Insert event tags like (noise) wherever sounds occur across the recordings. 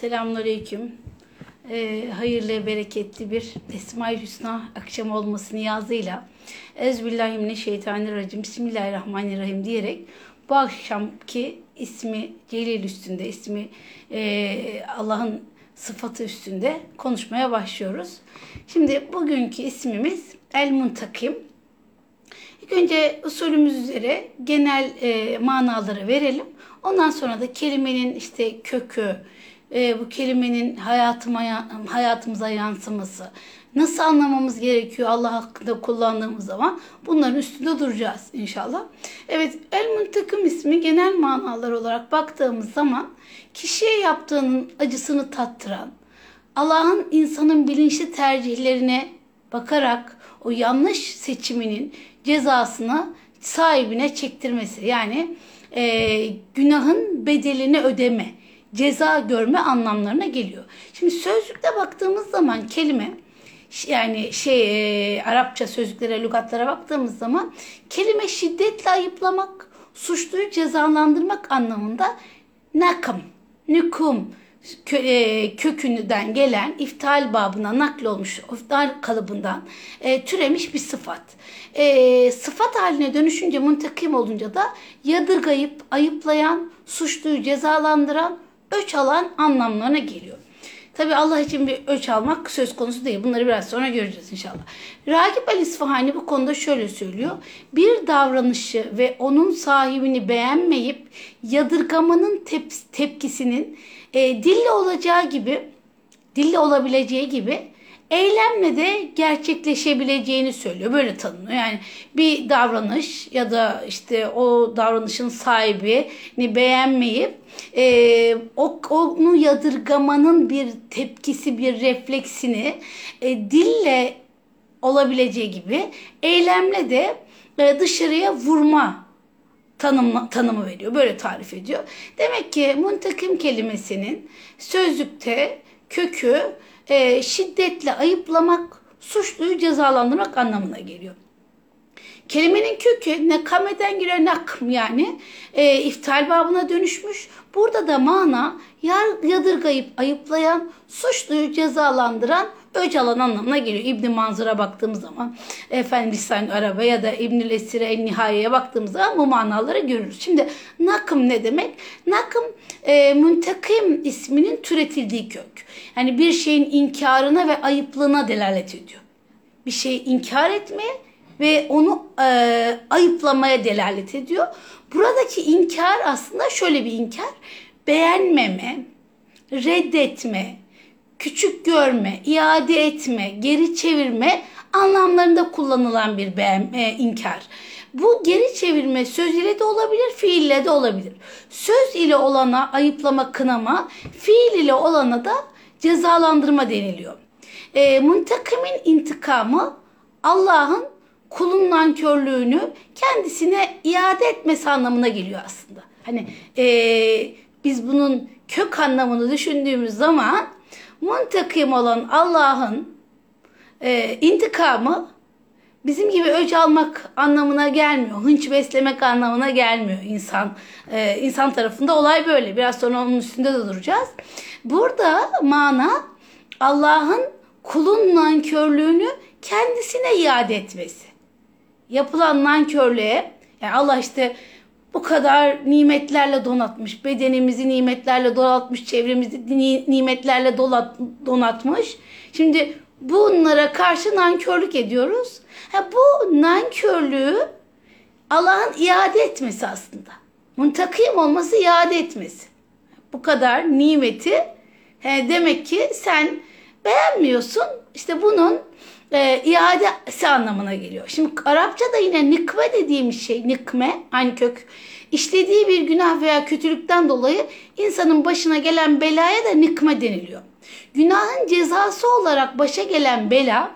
Selamünaleyküm. Ee, hayırlı, bereketli bir Esma-i Hüsna akşam olması niyazıyla Ezbillahimineşşeytanirracim Bismillahirrahmanirrahim diyerek bu akşamki ismi Celil üstünde, ismi e, Allah'ın sıfatı üstünde konuşmaya başlıyoruz. Şimdi bugünkü ismimiz El Muntakim. İlk önce usulümüz üzere genel e, manaları verelim. Ondan sonra da kelimenin işte kökü, e, bu kelimenin hayatıma hayatımıza yansıması, nasıl anlamamız gerekiyor Allah hakkında kullandığımız zaman bunların üstünde duracağız inşallah. Evet El Muntakim ismi genel manalar olarak baktığımız zaman kişiye yaptığının acısını tattıran, Allah'ın insanın bilinçli tercihlerine bakarak o yanlış seçiminin cezasını sahibine çektirmesi. Yani e, günahın bedelini ödeme, ceza görme anlamlarına geliyor. Şimdi sözlükte baktığımız zaman kelime yani şey e, Arapça sözlüklere, lügatlara baktığımız zaman kelime şiddetle ayıplamak, suçluyu cezalandırmak anlamında nakım, nükum, e, kökünden gelen iftal babına naklolmuş, iftal kalıbından e, türemiş bir sıfat. E, sıfat haline dönüşünce muntakim olunca da yadırgayıp, ayıplayan, suçluyu cezalandıran, öç alan anlamlarına geliyor. Tabi Allah için bir öç almak söz konusu değil. Bunları biraz sonra göreceğiz inşallah. Ragip el İsfahani bu konuda şöyle söylüyor. Bir davranışı ve onun sahibini beğenmeyip yadırgamanın tep tepkisinin e, dille olacağı gibi, dille olabileceği gibi eylemle de gerçekleşebileceğini söylüyor. Böyle tanımlıyor. Yani bir davranış ya da işte o davranışın sahibini beğenmeyip e, o, onu yadırgamanın bir tepkisi, bir refleksini e, dille olabileceği gibi eylemle de e, dışarıya vurma tanımı, tanımı veriyor. Böyle tarif ediyor. Demek ki muntakim kelimesinin sözlükte kökü e, şiddetle ayıplamak, suçluyu cezalandırmak anlamına geliyor. Kelimenin kökü nekameden geliyor nakm yani e, iftal babına dönüşmüş. Burada da mana yadırgayıp ayıplayan, suçluyu cezalandıran öc alan anlamına geliyor. İbn Manzur'a baktığımız zaman efendim Lisan Araba ya da İbn Esire En Nihaye'ye baktığımız zaman bu manaları görürüz. Şimdi nakım ne demek? Nakım e, müntekim isminin türetildiği kök. Yani bir şeyin inkarına ve ayıplığına delalet ediyor. Bir şeyi inkar etmeye ve onu e, ayıplamaya delalet ediyor. Buradaki inkar aslında şöyle bir inkar. Beğenmeme, reddetme, küçük görme, iade etme, geri çevirme anlamlarında kullanılan bir beğen, e, inkar. Bu geri çevirme söz ile de olabilir, fiille de olabilir. Söz ile olana ayıplama, kınama, fiil ile olana da cezalandırma deniliyor. E, muntakimin intikamı Allah'ın kulun nankörlüğünü kendisine iade etmesi anlamına geliyor aslında. Hani e, biz bunun kök anlamını düşündüğümüz zaman muntakim olan Allah'ın e, intikamı bizim gibi öc almak anlamına gelmiyor. Hınç beslemek anlamına gelmiyor insan. E, insan tarafında olay böyle. Biraz sonra onun üstünde de duracağız. Burada mana Allah'ın kulun nankörlüğünü kendisine iade etmesi. Yapılan nankörlüğe yani Allah işte bu kadar nimetlerle donatmış. Bedenimizi nimetlerle donatmış. Çevremizi nimetlerle donatmış. Şimdi bunlara karşı nankörlük ediyoruz. Ha, bu nankörlüğü Allah'ın iade etmesi aslında. Muntakim olması iade etmesi. Bu kadar nimeti he, demek ki sen beğenmiyorsun. İşte bunun e, iadesi anlamına geliyor. Şimdi Arapça da yine nikme dediğimiz şey, nikme aynı kök. İşlediği bir günah veya kötülükten dolayı insanın başına gelen belaya da nikme deniliyor. Günahın cezası olarak başa gelen bela,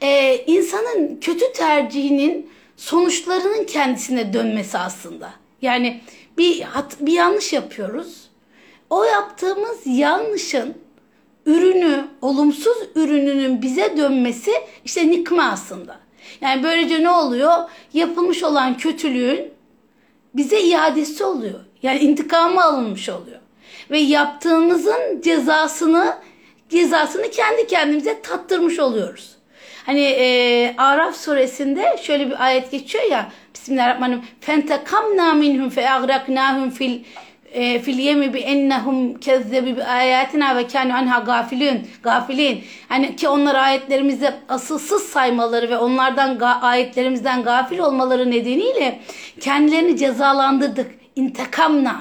e, insanın kötü tercihinin sonuçlarının kendisine dönmesi aslında. Yani bir hat, bir yanlış yapıyoruz. O yaptığımız yanlışın ürünü, olumsuz ürününün bize dönmesi işte nikme aslında. Yani böylece ne oluyor? Yapılmış olan kötülüğün bize iadesi oluyor. Yani intikamı alınmış oluyor. ve yaptığımızın cezasını cezasını kendi kendimize tattırmış oluyoruz. Hani e, Araf suresinde şöyle bir ayet geçiyor ya Bismillahirrahmanirrahim. Fentekamna minhum fe agraknahum fil fil yemi bi ennehum kezzebi bi ayatina ve kanu anha gafilun gafilin. Hani ki onlar ayetlerimizi asılsız saymaları ve onlardan ayetlerimizden gafil olmaları nedeniyle kendilerini cezalandırdık. İntekamna.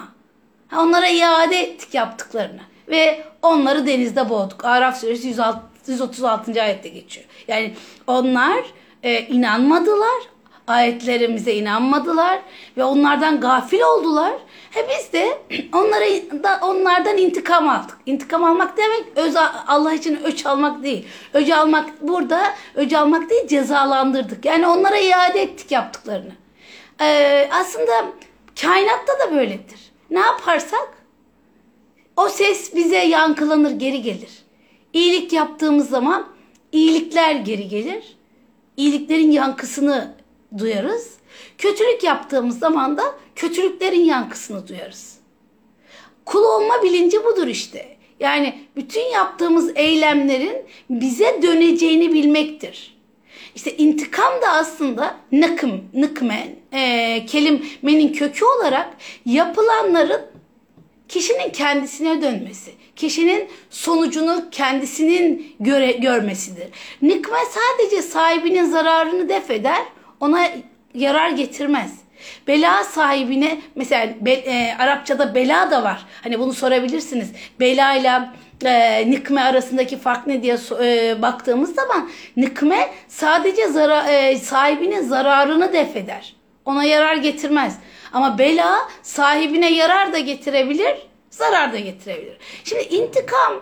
Onlara iade ettik yaptıklarını ve onları denizde boğduk. Araf suresi 106, 136. ayette geçiyor. Yani onlar e, inanmadılar, ayetlerimize inanmadılar ve onlardan gafil oldular. He biz de (clears throat) onlara da onlardan intikam aldık. İntikam almak demek öz Allah için öç almak değil. Öc almak burada öc almak değil cezalandırdık. Yani onlara iade ettik yaptıklarını. Ee, aslında kainatta da böyledir. Ne yaparsak o ses bize yankılanır, geri gelir. İyilik yaptığımız zaman iyilikler geri gelir. İyiliklerin yankısını duyarız. Kötülük yaptığımız zaman da kötülüklerin yankısını duyarız. Kul olma bilinci budur işte. Yani bütün yaptığımız eylemlerin bize döneceğini bilmektir. İşte intikam da aslında nakım, nıkmen, e, kelimenin kökü olarak yapılanların kişinin kendisine dönmesi, kişinin sonucunu kendisinin göre, görmesidir. Nikme sadece sahibinin zararını def eder, ona yarar getirmez. Bela sahibine mesela be, e, Arapçada bela da var. Hani bunu sorabilirsiniz. Bela ile e, nikme arasındaki fark ne diye e, baktığımız zaman nikme sadece zara, e, sahibinin zararını def eder. Ona yarar getirmez. Ama bela sahibine yarar da getirebilir, zarar da getirebilir. Şimdi intikam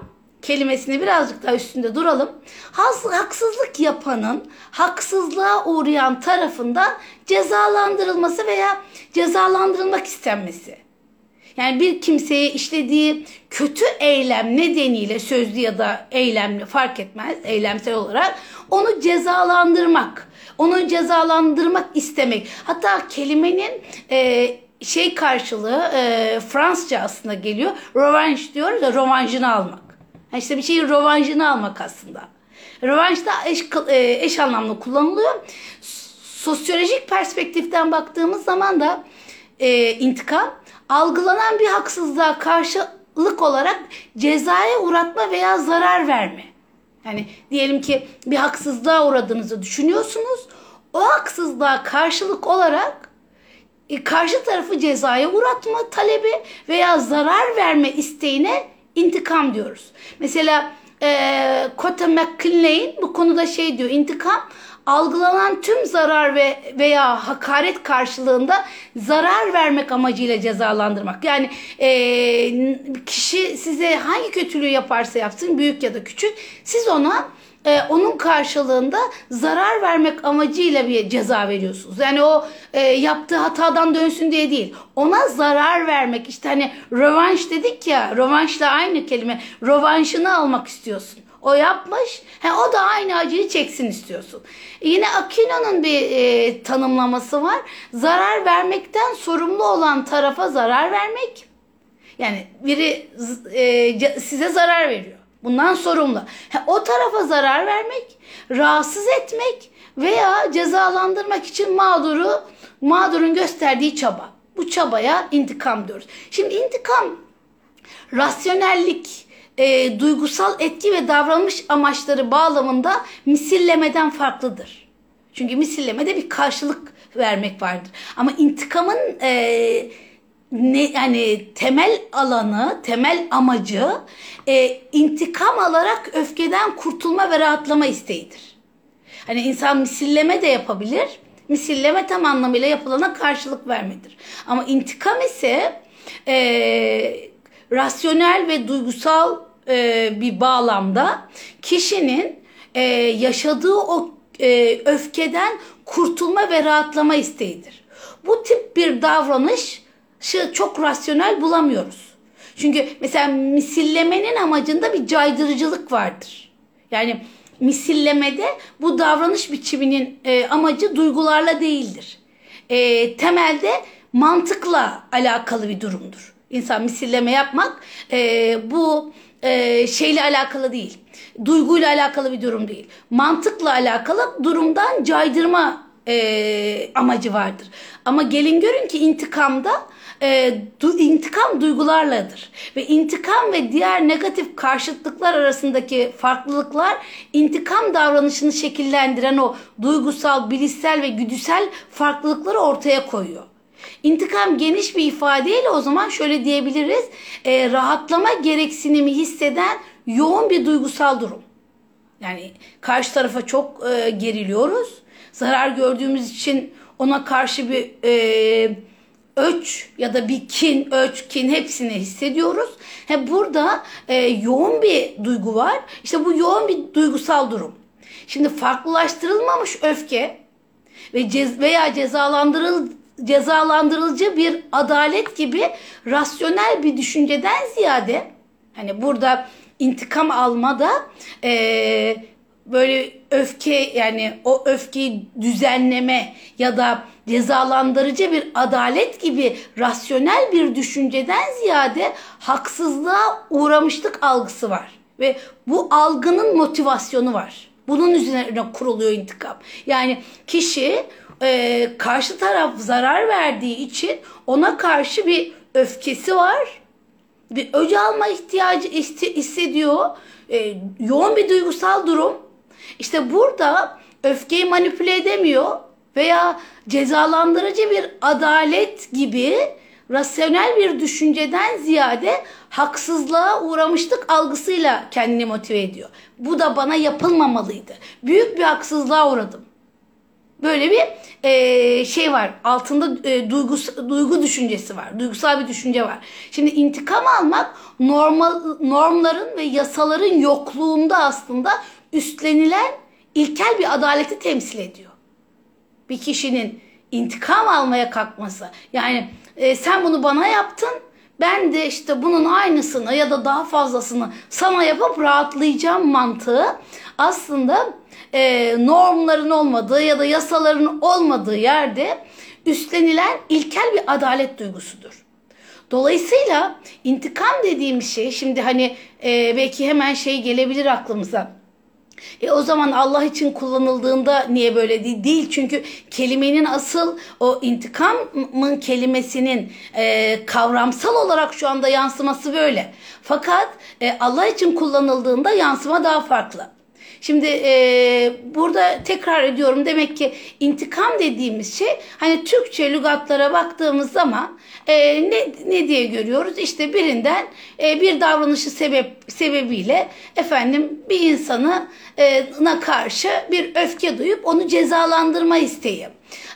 kelimesini birazcık daha üstünde duralım. Haksızlık yapanın haksızlığa uğrayan tarafından cezalandırılması veya cezalandırılmak istenmesi. Yani bir kimseye işlediği kötü eylem nedeniyle sözlü ya da eylemli fark etmez eylemsel olarak onu cezalandırmak, onu cezalandırmak istemek. Hatta kelimenin e, şey karşılığı e, Fransızca aslında geliyor. Revenge diyor da rovanjını almak. Yani işte bir şeyin rovanjını almak aslında. Rövanş da eş, e, eş anlamlı kullanılıyor. Sosyolojik perspektiften baktığımız zaman da e, intikam algılanan bir haksızlığa karşılık olarak cezaya uğratma veya zarar verme. Yani diyelim ki bir haksızlığa uğradığınızı düşünüyorsunuz. O haksızlığa karşılık olarak e, karşı tarafı cezaya uğratma talebi veya zarar verme isteğine intikam diyoruz. Mesela e, Kota McKinley'in bu konuda şey diyor intikam algılanan tüm zarar ve veya hakaret karşılığında zarar vermek amacıyla cezalandırmak. Yani e, kişi size hangi kötülüğü yaparsa yapsın büyük ya da küçük siz ona e, onun karşılığında zarar vermek amacıyla bir ceza veriyorsunuz. Yani o e, yaptığı hatadan dönsün diye değil. Ona zarar vermek işte hani rövanş dedik ya rövanşla aynı kelime rövanşını almak istiyorsun. O yapmış. He, o da aynı acıyı çeksin istiyorsun. Yine Aquino'nun bir e, tanımlaması var. Zarar vermekten sorumlu olan tarafa zarar vermek. Yani biri e, size zarar veriyor. Bundan sorumlu. He, o tarafa zarar vermek, rahatsız etmek veya cezalandırmak için mağduru mağdurun gösterdiği çaba. Bu çabaya intikam diyoruz. Şimdi intikam rasyonellik, e, duygusal etki ve davranış amaçları bağlamında misillemeden farklıdır. Çünkü misillemede bir karşılık vermek vardır. Ama intikamın e, ne yani temel alanı, temel amacı e, intikam alarak öfkeden kurtulma ve rahatlama isteğidir. Hani insan misilleme de yapabilir. Misilleme tam anlamıyla yapılana karşılık vermedir. Ama intikam ise e, rasyonel ve duygusal e, bir bağlamda kişinin e, yaşadığı o e, öfkeden kurtulma ve rahatlama isteğidir. Bu tip bir davranış çok rasyonel bulamıyoruz. Çünkü mesela misillemenin amacında bir caydırıcılık vardır. Yani misillemede bu davranış biçiminin e, amacı duygularla değildir. E, temelde mantıkla alakalı bir durumdur. İnsan misilleme yapmak e, bu e, şeyle alakalı değil. Duyguyla alakalı bir durum değil. Mantıkla alakalı durumdan caydırma e, amacı vardır. Ama gelin görün ki intikamda e, du, intikam duygularladır. Ve intikam ve diğer negatif karşıtlıklar arasındaki farklılıklar intikam davranışını şekillendiren o duygusal, bilişsel ve güdüsel farklılıkları ortaya koyuyor. İntikam geniş bir ifadeyle o zaman şöyle diyebiliriz. E, rahatlama gereksinimi hisseden yoğun bir duygusal durum. Yani karşı tarafa çok e, geriliyoruz. Zarar gördüğümüz için ona karşı bir e, öç ya da bir kin, öç, kin hepsini hissediyoruz. He burada e, yoğun bir duygu var. İşte bu yoğun bir duygusal durum. Şimdi farklılaştırılmamış öfke ve cez veya cezalandırıl cezalandırılıcı bir adalet gibi rasyonel bir düşünceden ziyade hani burada intikam almada e, böyle öfke yani o öfkeyi düzenleme ya da cezalandırıcı bir adalet gibi rasyonel bir düşünceden ziyade haksızlığa uğramışlık algısı var. Ve bu algının motivasyonu var. Bunun üzerine kuruluyor intikam. Yani kişi e, karşı taraf zarar verdiği için ona karşı bir öfkesi var. Bir öc alma ihtiyacı hissediyor. E, yoğun bir duygusal durum. İşte burada öfkeyi manipüle edemiyor veya cezalandırıcı bir adalet gibi rasyonel bir düşünceden ziyade haksızlığa uğramışlık algısıyla kendini motive ediyor. Bu da bana yapılmamalıydı. Büyük bir haksızlığa uğradım. Böyle bir e, şey var. Altında e, duygus, duygu düşüncesi var. Duygusal bir düşünce var. Şimdi intikam almak normal normların ve yasaların yokluğunda aslında üstlenilen ilkel bir adaleti temsil ediyor. Bir kişinin intikam almaya kalkması. Yani e, sen bunu bana yaptın. Ben de işte bunun aynısını ya da daha fazlasını sana yapıp rahatlayacağım mantığı aslında e, normların olmadığı ya da yasaların olmadığı yerde üstlenilen ilkel bir adalet duygusudur. Dolayısıyla intikam dediğimiz şey şimdi hani e, belki hemen şey gelebilir aklımıza. E o zaman Allah için kullanıldığında niye böyle değil? Değil çünkü kelimenin asıl o intikamın kelimesinin e, kavramsal olarak şu anda yansıması böyle. Fakat e, Allah için kullanıldığında yansıma daha farklı. Şimdi e, burada tekrar ediyorum demek ki intikam dediğimiz şey hani Türkçe lügatlara baktığımız zaman e, ne, ne diye görüyoruz? İşte birinden e, bir davranışı sebep sebebiyle efendim bir insanı e, na karşı bir öfke duyup onu cezalandırma isteği.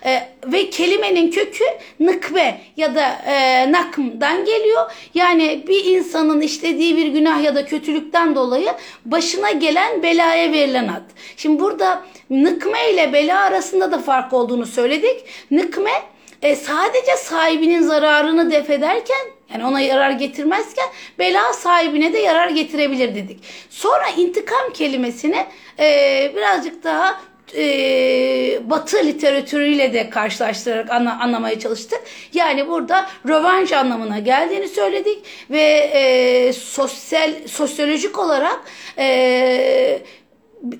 E, ve kelimenin kökü nıkbe ya da e, nakmdan geliyor. Yani bir insanın işlediği bir günah ya da kötülükten dolayı başına gelen belaya verilen ad. Şimdi burada nıkme ile bela arasında da fark olduğunu söyledik. Nıkme e, sadece sahibinin zararını def ederken yani ona yarar getirmezken bela sahibine de yarar getirebilir dedik. Sonra intikam kelimesini e, birazcık daha e, Batı literatürüyle de karşılaştırarak anla, anlamaya çalıştık. Yani burada rövanş anlamına geldiğini söyledik ve e, sosyal sosyolojik olarak e,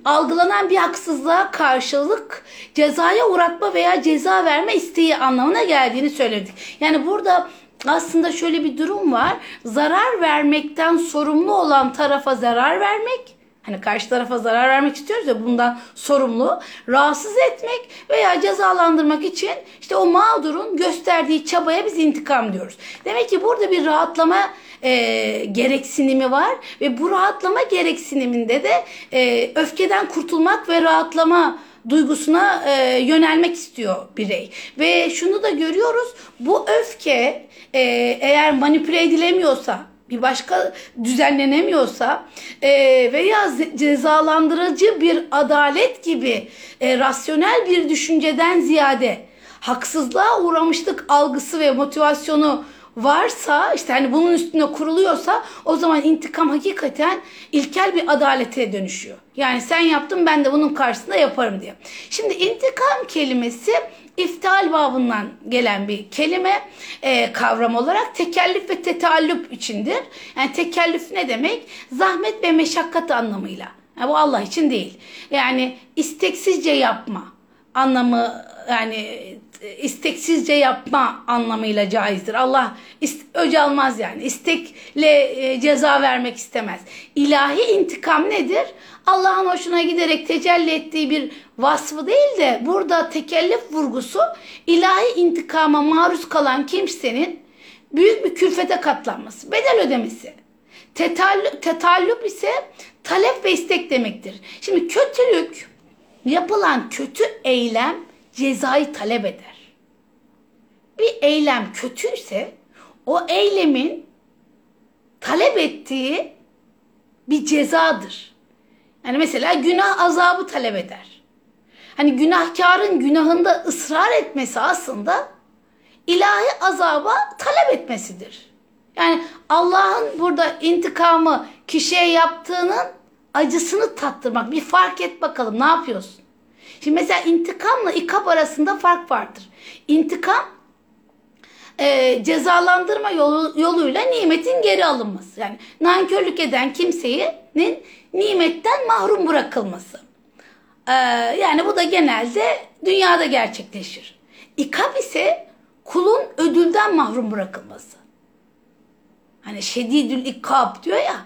algılanan bir haksızlığa karşılık cezaya uğratma veya ceza verme isteği anlamına geldiğini söyledik. Yani burada aslında şöyle bir durum var. Zarar vermekten sorumlu olan tarafa zarar vermek Hani karşı tarafa zarar vermek istiyoruz ya bundan sorumlu. Rahatsız etmek veya cezalandırmak için işte o mağdurun gösterdiği çabaya biz intikam diyoruz. Demek ki burada bir rahatlama e, gereksinimi var ve bu rahatlama gereksiniminde de e, öfkeden kurtulmak ve rahatlama duygusuna e, yönelmek istiyor birey. Ve şunu da görüyoruz bu öfke e, eğer manipüle edilemiyorsa bir başka düzenlenemiyorsa e, veya cezalandırıcı bir adalet gibi e, rasyonel bir düşünceden ziyade haksızlığa uğramışlık algısı ve motivasyonu varsa işte hani bunun üstüne kuruluyorsa o zaman intikam hakikaten ilkel bir adalete dönüşüyor. Yani sen yaptın ben de bunun karşısında yaparım diye. Şimdi intikam kelimesi İftal babından gelen bir kelime e, kavram olarak tekellüf ve tetallüp içindir. Yani tekellüf ne demek? Zahmet ve meşakkat anlamıyla. Yani bu Allah için değil. Yani isteksizce yapma anlamı yani e, isteksizce yapma anlamıyla caizdir. Allah öc almaz yani. İstekle e, ceza vermek istemez. İlahi intikam nedir? Allah'ın hoşuna giderek tecelli ettiği bir vasfı değil de burada tekellüf vurgusu ilahi intikama maruz kalan kimsenin büyük bir külfete katlanması, bedel ödemesi. Tetallüp, tetallüp ise talep ve istek demektir. Şimdi kötülük, yapılan kötü eylem cezayı talep eder. Bir eylem kötüyse o eylemin talep ettiği bir cezadır. Yani mesela günah azabı talep eder. Hani günahkarın günahında ısrar etmesi aslında ilahi azaba talep etmesidir. Yani Allah'ın burada intikamı kişiye yaptığının acısını tattırmak. Bir fark et bakalım ne yapıyorsun? Şimdi mesela intikamla ikap arasında fark vardır. İntikam e, cezalandırma yolu, yoluyla nimetin geri alınması. Yani nankörlük eden kimsenin nimetten mahrum bırakılması. E, yani bu da genelde dünyada gerçekleşir. İkab ise kulun ödülden mahrum bırakılması. Hani şedidül ikab diyor ya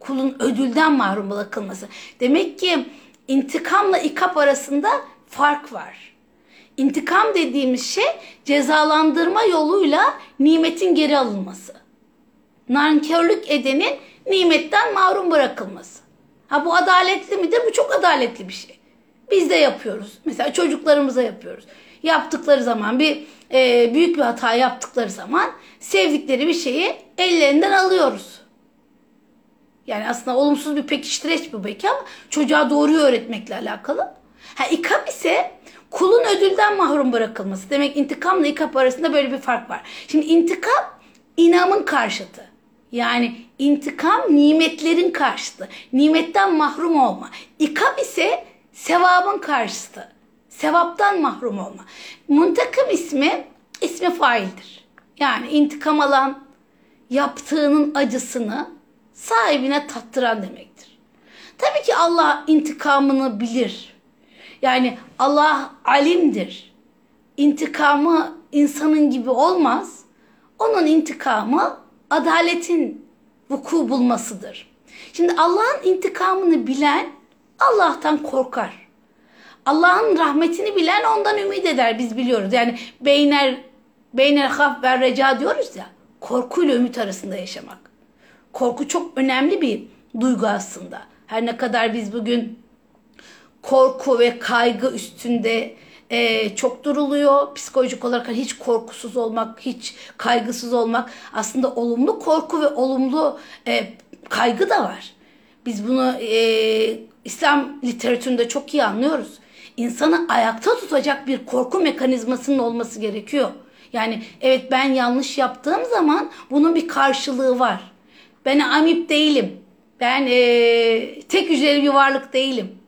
kulun ödülden mahrum bırakılması. Demek ki intikamla ikap arasında fark var. İntikam dediğimiz şey cezalandırma yoluyla nimetin geri alınması. Nankörlük edenin nimetten mahrum bırakılması. Ha bu adaletli midir? Bu çok adaletli bir şey. Biz de yapıyoruz. Mesela çocuklarımıza yapıyoruz. Yaptıkları zaman bir e, büyük bir hata yaptıkları zaman sevdikleri bir şeyi ellerinden alıyoruz. Yani aslında olumsuz bir pekiştireç bu belki ama çocuğa doğruyu öğretmekle alakalı. Ha ikap ise kulun ödülden mahrum bırakılması. Demek intikamla ikap arasında böyle bir fark var. Şimdi intikam inamın karşıtı. Yani intikam nimetlerin karşıtı. Nimetten mahrum olma. İkap ise sevabın karşıtı. Sevaptan mahrum olma. Muntakım ismi ismi faildir. Yani intikam alan yaptığının acısını sahibine tattıran demektir. Tabii ki Allah intikamını bilir. Yani Allah alimdir. İntikamı insanın gibi olmaz. Onun intikamı adaletin vuku bulmasıdır. Şimdi Allah'ın intikamını bilen Allah'tan korkar. Allah'ın rahmetini bilen ondan ümit eder biz biliyoruz. Yani beyner beyner haf ve reca diyoruz ya. Korkuyla ümit arasında yaşamak. Korku çok önemli bir duygu aslında. Her ne kadar biz bugün korku ve kaygı üstünde e, çok duruluyor. Psikolojik olarak hiç korkusuz olmak, hiç kaygısız olmak aslında olumlu korku ve olumlu e, kaygı da var. Biz bunu e, İslam literatüründe çok iyi anlıyoruz. İnsanı ayakta tutacak bir korku mekanizmasının olması gerekiyor. Yani evet ben yanlış yaptığım zaman bunun bir karşılığı var. Ben amip değilim. Ben e, tek hücreli bir varlık değilim.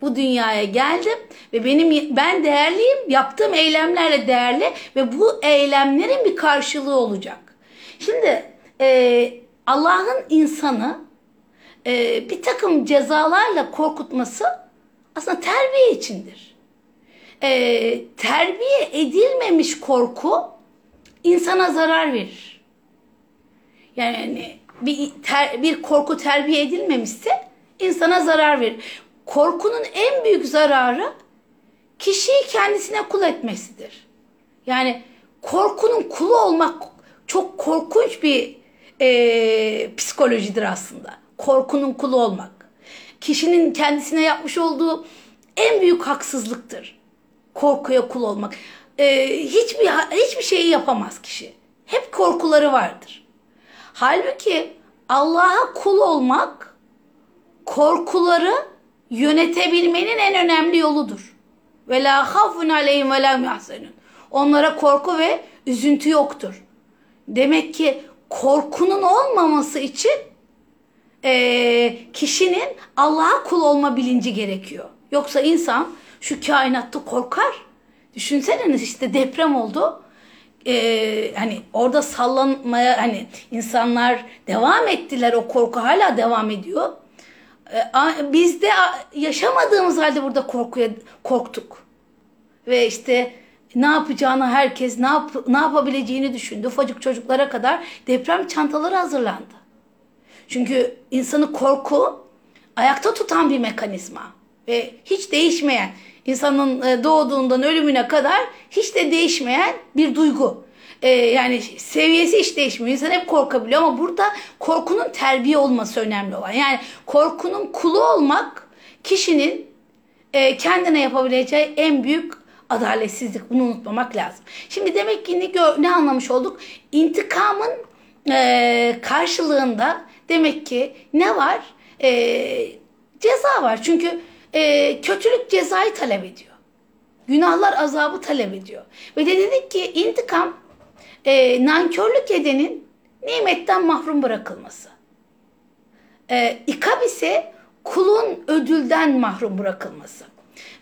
Bu dünyaya geldim ve benim ben değerliyim. Yaptığım eylemlerle değerli ve bu eylemlerin bir karşılığı olacak. Şimdi e, Allah'ın insanı e, bir takım cezalarla korkutması aslında terbiye içindir. E, terbiye edilmemiş korku insana zarar verir. Yani bir, ter, bir korku terbiye edilmemişse insana zarar verir. Korkunun en büyük zararı kişiyi kendisine kul etmesidir. Yani korkunun kulu olmak çok korkunç bir e, psikolojidir aslında. Korkunun kulu olmak. Kişinin kendisine yapmış olduğu en büyük haksızlıktır. Korkuya kul olmak. E, hiçbir hiçbir şeyi yapamaz kişi. Hep korkuları vardır. Halbuki Allah'a kul olmak korkuları yönetebilmenin en önemli yoludur. Ve la hafun aleyhim ve la. Onlara korku ve üzüntü yoktur. Demek ki korkunun olmaması için e, kişinin Allah'a kul olma bilinci gerekiyor. Yoksa insan şu kainatta korkar. Düşünseniz işte deprem oldu. Ee, hani orada sallanmaya hani insanlar devam ettiler. O korku hala devam ediyor. A- biz de yaşamadığımız halde burada korkuya korktuk. Ve işte ne yapacağını herkes ne yap ne yapabileceğini düşündü. Ufacık çocuklara kadar deprem çantaları hazırlandı. Çünkü insanı korku ayakta tutan bir mekanizma ve hiç değişmeyen insanın e, doğduğundan ölümüne kadar hiç de değişmeyen bir duygu. E, yani seviyesi hiç değişmiyor. İnsan hep korkabiliyor ama burada korkunun terbiye olması önemli olan. Yani korkunun kulu olmak kişinin e, kendine yapabileceği en büyük adaletsizlik. Bunu unutmamak lazım. Şimdi demek ki ne, gör- ne anlamış olduk? İntikamın e, karşılığında demek ki ne var? E, ceza var. Çünkü e, kötülük cezayı talep ediyor. Günahlar azabı talep ediyor. Ve de dedik ki intikam e, nankörlük edenin nimetten mahrum bırakılması. E, ikab ise kulun ödülden mahrum bırakılması.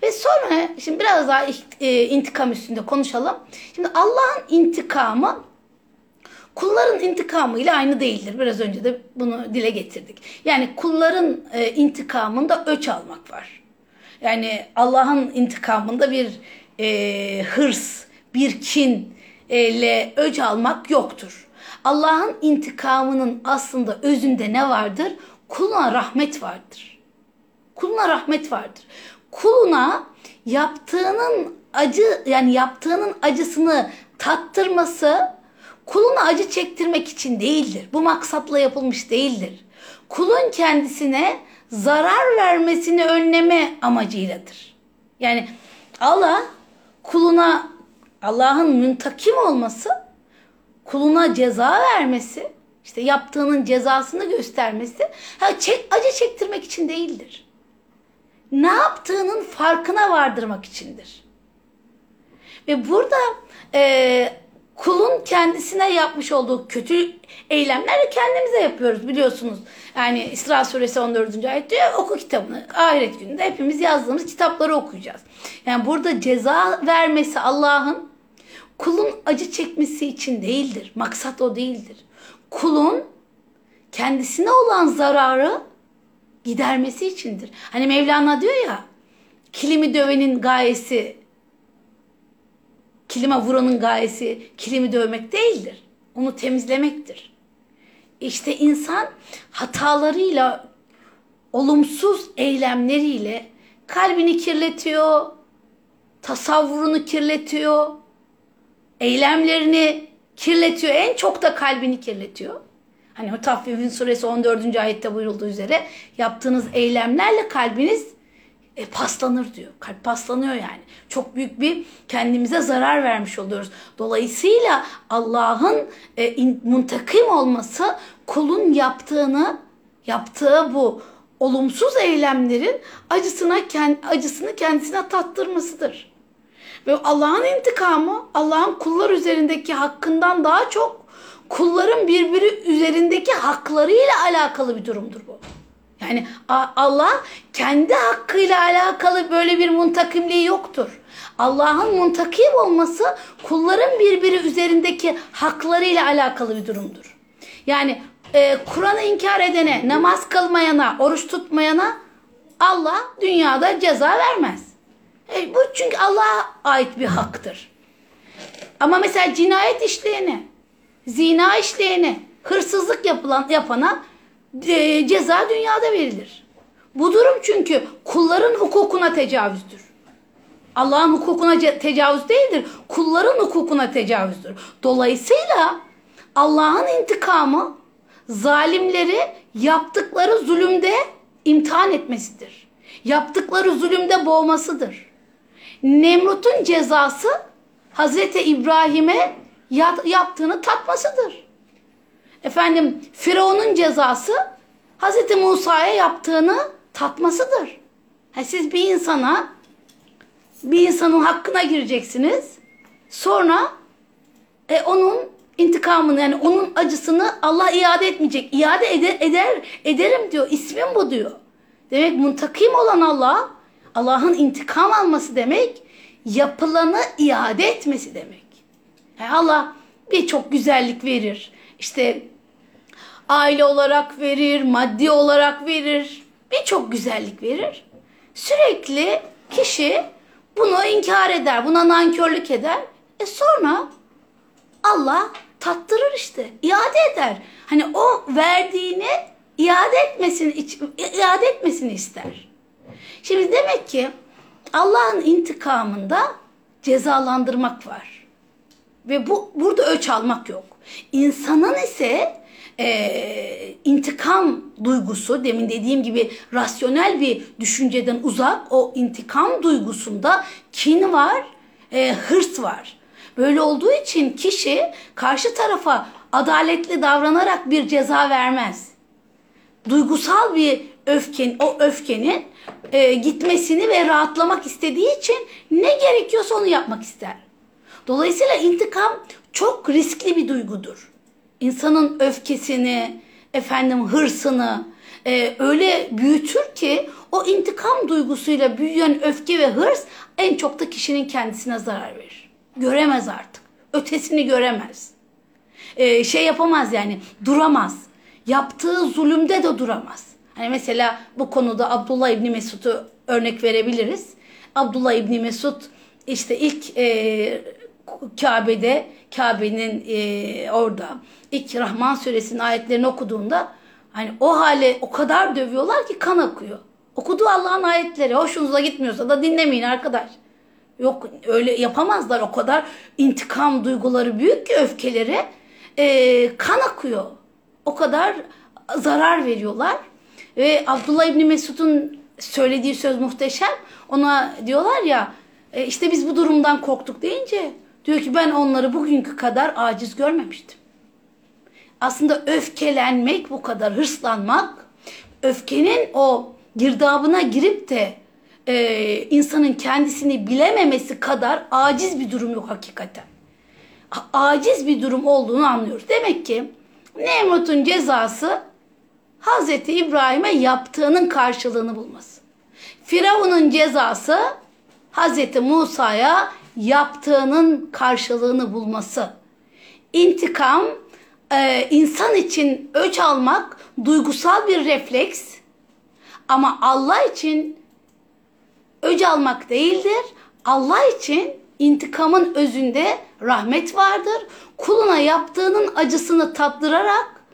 Ve sonra şimdi biraz daha e, intikam üstünde konuşalım. Şimdi Allah'ın intikamı kulların intikamıyla aynı değildir. Biraz önce de bunu dile getirdik. Yani kulların e, intikamında öç almak var. Yani Allah'ın intikamında bir e, hırs, bir kin e, ile öc almak yoktur. Allah'ın intikamının aslında özünde ne vardır? Kuluna rahmet vardır. Kuluna rahmet vardır. Kuluna yaptığının acı yani yaptığının acısını tattırması kuluna acı çektirmek için değildir. Bu maksatla yapılmış değildir. Kulun kendisine zarar vermesini önleme amacıyladır. Yani Allah kuluna Allah'ın müntakim olması, kuluna ceza vermesi, işte yaptığının cezasını göstermesi ha, çek, acı çektirmek için değildir. Ne yaptığının farkına vardırmak içindir. Ve burada e, kulun kendisine yapmış olduğu kötü eylemleri kendimize yapıyoruz biliyorsunuz. Yani İsra suresi 14. ayet diyor oku kitabını. Ahiret gününde hepimiz yazdığımız kitapları okuyacağız. Yani burada ceza vermesi Allah'ın kulun acı çekmesi için değildir. Maksat o değildir. Kulun kendisine olan zararı gidermesi içindir. Hani Mevlana diyor ya kilimi dövenin gayesi kilime vuranın gayesi kilimi dövmek değildir. Onu temizlemektir. İşte insan hatalarıyla, olumsuz eylemleriyle kalbini kirletiyor, tasavvurunu kirletiyor, eylemlerini kirletiyor. En çok da kalbini kirletiyor. Hani Mutaffifin suresi 14. ayette buyurulduğu üzere yaptığınız eylemlerle kalbiniz e, paslanır diyor. Kalp paslanıyor yani. Çok büyük bir kendimize zarar vermiş oluyoruz. Dolayısıyla Allah'ın e, muntakim olması kulun yaptığını yaptığı bu olumsuz eylemlerin acısına acısını kendisine tattırmasıdır. Ve Allah'ın intikamı Allah'ın kullar üzerindeki hakkından daha çok kulların birbiri üzerindeki haklarıyla alakalı bir durumdur bu. Yani Allah kendi hakkıyla alakalı böyle bir muntakimliği yoktur. Allah'ın muntakim olması kulların birbiri üzerindeki haklarıyla alakalı bir durumdur. Yani e, Kur'an'ı inkar edene, namaz kılmayana, oruç tutmayana Allah dünyada ceza vermez. E, bu çünkü Allah'a ait bir haktır. Ama mesela cinayet işleyene, zina işleyene, hırsızlık yapılan yapana e, ceza dünyada verilir. Bu durum çünkü kulların hukukuna tecavüzdür. Allah'ın hukukuna tecavüz değildir. Kulların hukukuna tecavüzdür. Dolayısıyla Allah'ın intikamı zalimleri yaptıkları zulümde imtihan etmesidir. Yaptıkları zulümde boğmasıdır. Nemrut'un cezası Hazreti İbrahim'e yaptığını tatmasıdır. Efendim Firavun'un cezası Hazreti Musa'ya yaptığını tatmasıdır. Ha, siz bir insana bir insanın hakkına gireceksiniz. Sonra e, onun intikamını yani onun acısını Allah iade etmeyecek. İade eder, eder ederim diyor. İsmim bu diyor. Demek muntakim olan Allah Allah'ın intikam alması demek yapılanı iade etmesi demek. Yani Allah birçok güzellik verir. İşte aile olarak verir, maddi olarak verir. Birçok güzellik verir. Sürekli kişi bunu inkar eder, buna nankörlük eder. E sonra Allah tattırır işte, iade eder. Hani o verdiğini iade etmesini iade etmesini ister. Şimdi demek ki Allah'ın intikamında cezalandırmak var. Ve bu burada öç almak yok. İnsanın ise e, intikam duygusu demin dediğim gibi rasyonel bir düşünceden uzak o intikam duygusunda kin var, e, hırs var. Böyle olduğu için kişi karşı tarafa adaletli davranarak bir ceza vermez. Duygusal bir öfken, o öfkenin e, gitmesini ve rahatlamak istediği için ne gerekiyorsa onu yapmak ister. Dolayısıyla intikam çok riskli bir duygudur. İnsanın öfkesini, efendim hırsını e, öyle büyütür ki o intikam duygusuyla büyüyen öfke ve hırs en çok da kişinin kendisine zarar verir. Göremez artık. Ötesini göremez. E, şey yapamaz yani duramaz. Yaptığı zulümde de duramaz. Hani mesela bu konuda Abdullah İbni Mesud'u örnek verebiliriz. Abdullah İbni Mesud işte ilk e, Kabe'de, Kabe'nin e, orada ilk Rahman suresinin ayetlerini okuduğunda hani o hale o kadar dövüyorlar ki kan akıyor. Okuduğu Allah'ın ayetleri hoşunuza gitmiyorsa da dinlemeyin arkadaş. Yok öyle yapamazlar o kadar intikam duyguları büyük ki öfkeleri e, kan akıyor. O kadar zarar veriyorlar. Ve Abdullah İbni Mesud'un söylediği söz muhteşem. Ona diyorlar ya e, işte biz bu durumdan korktuk deyince diyor ki ben onları bugünkü kadar aciz görmemiştim. Aslında öfkelenmek bu kadar hırslanmak öfkenin o girdabına girip de e, insanın kendisini bilememesi kadar aciz bir durum yok hakikaten. A- aciz bir durum olduğunu anlıyoruz. Demek ki Nemrut'un cezası Hazreti İbrahim'e yaptığının karşılığını bulması. Firavun'un cezası Hazreti Musa'ya yaptığının karşılığını bulması. İntikam e, insan için öç almak duygusal bir refleks ama Allah için öc almak değildir. Allah için intikamın özünde rahmet vardır. Kuluna yaptığının acısını tattırarak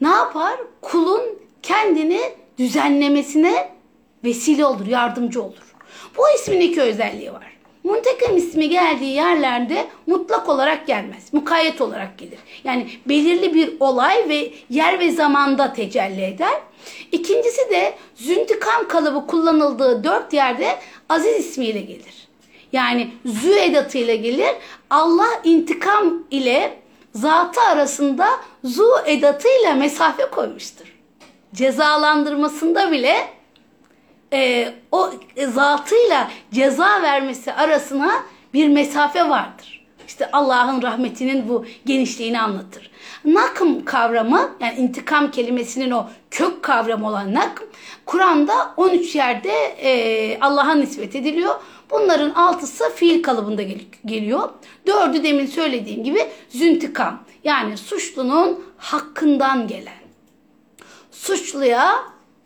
ne yapar? Kulun kendini düzenlemesine vesile olur, yardımcı olur. Bu ismin iki özelliği var. Muntekim ismi geldiği yerlerde mutlak olarak gelmez. Mukayyet olarak gelir. Yani belirli bir olay ve yer ve zamanda tecelli eder. İkincisi de züntikam kalıbı kullanıldığı dört yerde aziz ismiyle gelir. Yani zü edatıyla gelir. Allah intikam ile zatı arasında zu edatıyla mesafe koymuştur. Cezalandırmasında bile e, o zatıyla ceza vermesi arasına bir mesafe vardır. İşte Allah'ın rahmetinin bu genişliğini anlatır. Nakım kavramı yani intikam kelimesinin o kök kavramı olan nakım Kur'an'da 13 yerde e, Allah'a nispet ediliyor. Bunların altısı fiil kalıbında gel- geliyor. Dördü demin söylediğim gibi züntikam yani suçlunun hakkından gelen. Suçluya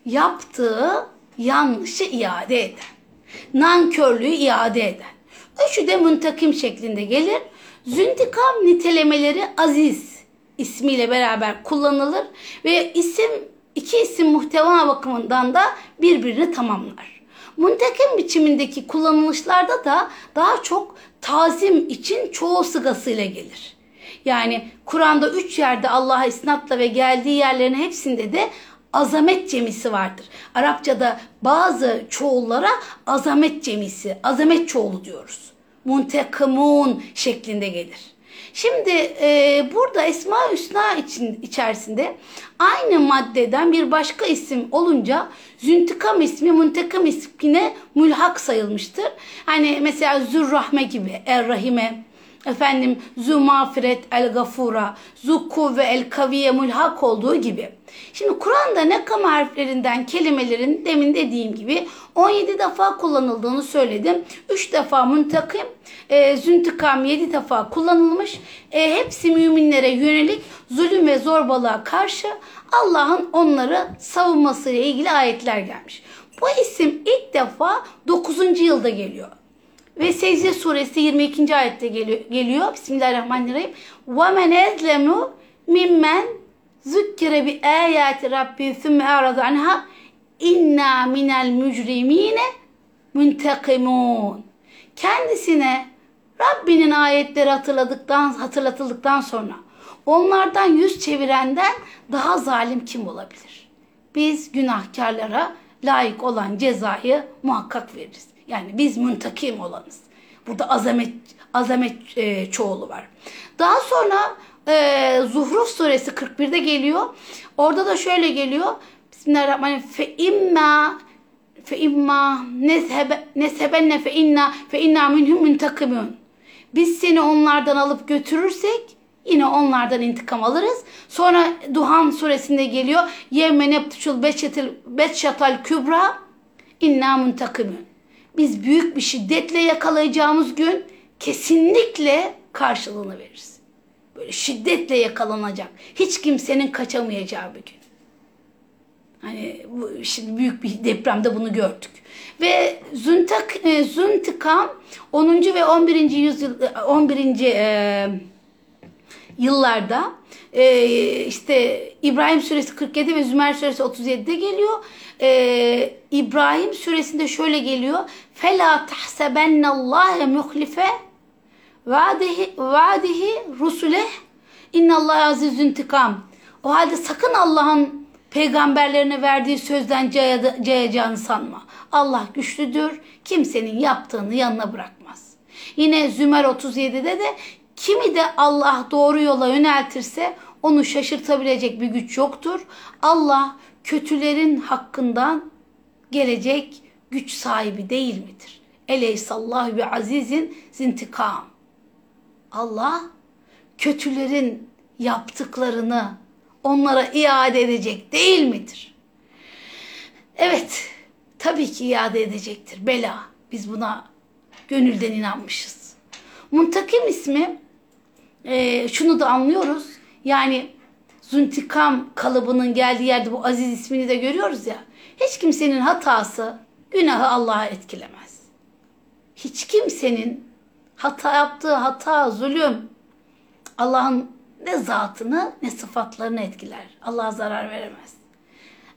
yaptığı yanlışı iade eden. Nankörlüğü iade eden. Üçü de müntakim şeklinde gelir. Züntikam nitelemeleri aziz ismiyle beraber kullanılır ve isim iki isim muhteva bakımından da birbirini tamamlar. Muntakim biçimindeki kullanılışlarda da daha çok tazim için çoğu sıgasıyla gelir. Yani Kur'an'da üç yerde Allah'a isnatla ve geldiği yerlerin hepsinde de azamet cemisi vardır. Arapçada bazı çoğullara azamet cemisi, azamet çoğulu diyoruz. Muntekimun şeklinde gelir. Şimdi e, burada Esma Hüsna için içerisinde aynı maddeden bir başka isim olunca züntikam ismi muntekam ismine mülhak sayılmıştır. Hani mesela Zürrahme gibi, Errahime efendim zu mağfiret el gafura, zu kuvve el kaviye mulhak olduğu gibi. Şimdi Kur'an'da nekam harflerinden kelimelerin demin dediğim gibi 17 defa kullanıldığını söyledim. 3 defa müntakim, e, züntikam 7 defa kullanılmış. E, hepsi müminlere yönelik zulüm ve zorbalığa karşı Allah'ın onları savunmasıyla ilgili ayetler gelmiş. Bu isim ilk defa 9. yılda geliyor. Ve Secde suresi 22. ayette geliyor. geliyor. Bismillahirrahmanirrahim. وَمَنْ اَزْلَمُ مِمَّنْ zükkire bi ayati rabbi thumme arada anha inna minel mücrimine müntekimun. Kendisine Rabbinin ayetleri hatırladıktan hatırlatıldıktan sonra onlardan yüz çevirenden daha zalim kim olabilir? Biz günahkarlara layık olan cezayı muhakkak veririz. Yani biz müntakim olanız. Burada azamet azamet e, çoğulu var. Daha sonra e, Zuhruf suresi 41'de geliyor. Orada da şöyle geliyor. Bismillahirrahmanirrahim. Fe imma fe imma nezhebe nezhebenne fe inna fe inna minhum muntakimun. Biz seni onlardan alıp götürürsek yine onlardan intikam alırız. Sonra Duhan suresinde geliyor. Yevme neptuşul beçşatal kübra inna muntakimun. Biz büyük bir şiddetle yakalayacağımız gün kesinlikle karşılığını veririz. Böyle şiddetle yakalanacak. Hiç kimsenin kaçamayacağı bir gün. Hani bu şimdi büyük bir depremde bunu gördük. Ve Züntak, e, Züntikam 10. ve 11. yüzyıl 11. E, yıllarda e, işte İbrahim suresi 47 ve Zümer suresi 37'de geliyor. E, İbrahim suresinde şöyle geliyor. Fela tahsebennallâhe muhlife vaadihi, vaadihi rusuleh innallâhe azizün intikam. O halde sakın Allah'ın peygamberlerine verdiği sözden cayacağını sanma. Allah güçlüdür. Kimsenin yaptığını yanına bırakmaz. Yine Zümer 37'de de kimi de Allah doğru yola yöneltirse onu şaşırtabilecek bir güç yoktur. Allah kötülerin hakkından gelecek güç sahibi değil midir? Eleysallahu bi azizin zintikam. Allah kötülerin yaptıklarını onlara iade edecek değil midir? Evet, tabii ki iade edecektir. Bela. Biz buna gönülden inanmışız. Muntakim ismi e, şunu da anlıyoruz. Yani Zuntikam kalıbının geldiği yerde bu aziz ismini de görüyoruz ya. Hiç kimsenin hatası günahı Allah'a etkilemez. Hiç kimsenin hata yaptığı hata, zulüm Allah'ın ne zatını ne sıfatlarını etkiler. Allah'a zarar veremez.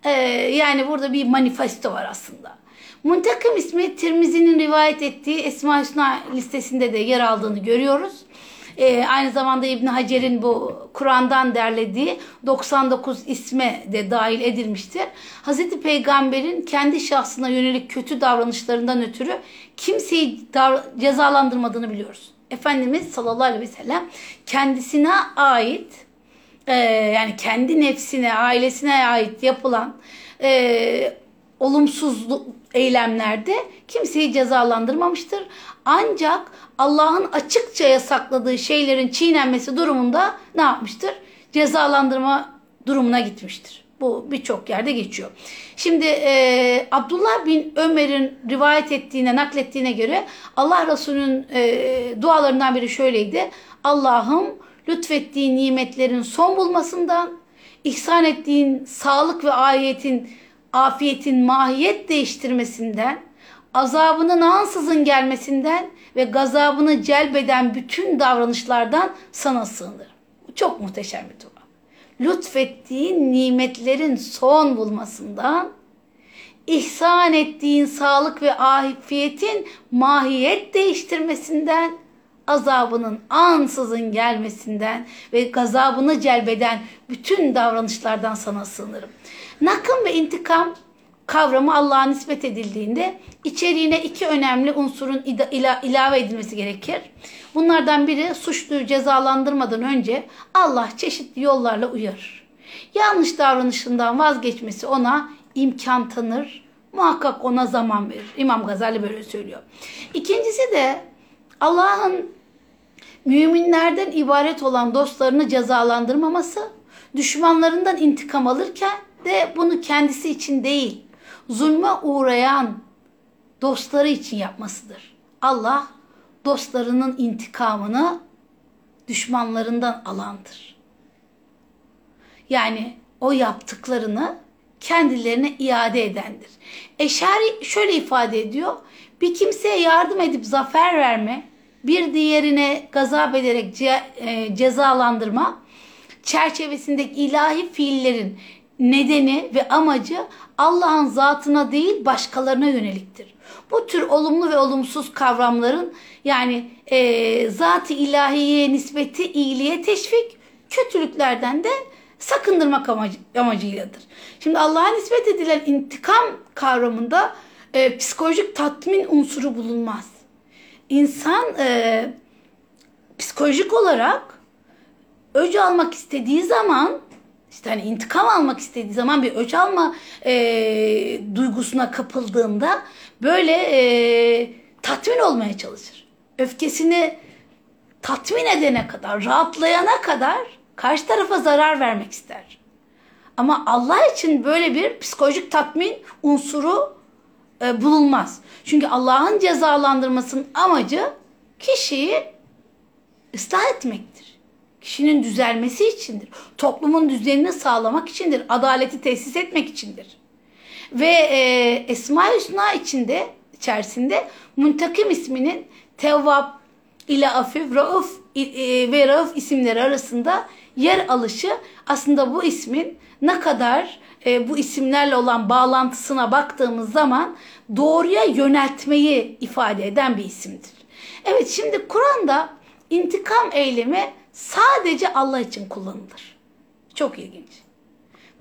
Ee, yani burada bir manifesto var aslında. Muntakim ismi Tirmizi'nin rivayet ettiği Esma Hüsna listesinde de yer aldığını görüyoruz. Ee, aynı zamanda İbn Hacer'in bu Kur'an'dan derlediği 99 isme de dahil edilmiştir. Hazreti Peygamber'in kendi şahsına yönelik kötü davranışlarından ötürü kimseyi cezalandırmadığını biliyoruz. Efendimiz sallallahu aleyhi ve sellem kendisine ait e, yani kendi nefsine, ailesine ait yapılan e, olumsuz eylemlerde kimseyi cezalandırmamıştır. Ancak Allah'ın açıkça yasakladığı şeylerin çiğnenmesi durumunda ne yapmıştır? Cezalandırma durumuna gitmiştir. Bu birçok yerde geçiyor. Şimdi e, Abdullah bin Ömer'in rivayet ettiğine, naklettiğine göre Allah Resulü'nün e, dualarından biri şöyleydi. Allah'ım lütfettiğin nimetlerin son bulmasından, ihsan ettiğin sağlık ve ayetin, afiyetin mahiyet değiştirmesinden, azabının ansızın gelmesinden ve gazabını celbeden bütün davranışlardan sana sığınırım. Bu çok muhteşem bir dua. Lütfettiğin nimetlerin son bulmasından, ihsan ettiğin sağlık ve afiyetin mahiyet değiştirmesinden, azabının ansızın gelmesinden ve gazabını celbeden bütün davranışlardan sana sığınırım. Nakım ve intikam kavramı Allah'a nispet edildiğinde içeriğine iki önemli unsurun ila ilave edilmesi gerekir. Bunlardan biri suçluyu cezalandırmadan önce Allah çeşitli yollarla uyarır. Yanlış davranışından vazgeçmesi ona imkan tanır, muhakkak ona zaman verir. İmam Gazali böyle söylüyor. İkincisi de Allah'ın müminlerden ibaret olan dostlarını cezalandırmaması, düşmanlarından intikam alırken de bunu kendisi için değil, zulme uğrayan dostları için yapmasıdır. Allah dostlarının intikamını düşmanlarından alandır. Yani o yaptıklarını kendilerine iade edendir. Eşari şöyle ifade ediyor. Bir kimseye yardım edip zafer verme, bir diğerine gazap ederek ce, e, cezalandırma çerçevesindeki ilahi fiillerin nedeni ve amacı Allah'ın zatına değil başkalarına yöneliktir. Bu tür olumlu ve olumsuz kavramların yani e, zat-ı ilahiye nispeti iyiliğe teşvik, kötülüklerden de sakındırmak amacı, amacıyladır. Şimdi Allah'a nispet edilen intikam kavramında e, psikolojik tatmin unsuru bulunmaz. İnsan e, psikolojik olarak öc almak istediği zaman işte hani intikam almak istediği zaman bir öc alma e, duygusuna kapıldığında böyle e, tatmin olmaya çalışır. Öfkesini tatmin edene kadar, rahatlayana kadar karşı tarafa zarar vermek ister. Ama Allah için böyle bir psikolojik tatmin unsuru e, bulunmaz. Çünkü Allah'ın cezalandırmasının amacı kişiyi ıslah etmektir. Kişinin düzelmesi içindir. Toplumun düzenini sağlamak içindir. Adaleti tesis etmek içindir. Ve e, Esma-i Hüsna içinde, içerisinde Muntakim isminin Tevvab ile Afif, Rauf e, ve Rauf isimleri arasında yer alışı aslında bu ismin ne kadar e, bu isimlerle olan bağlantısına baktığımız zaman doğruya yöneltmeyi ifade eden bir isimdir. Evet şimdi Kur'an'da intikam eylemi sadece Allah için kullanılır. Çok ilginç.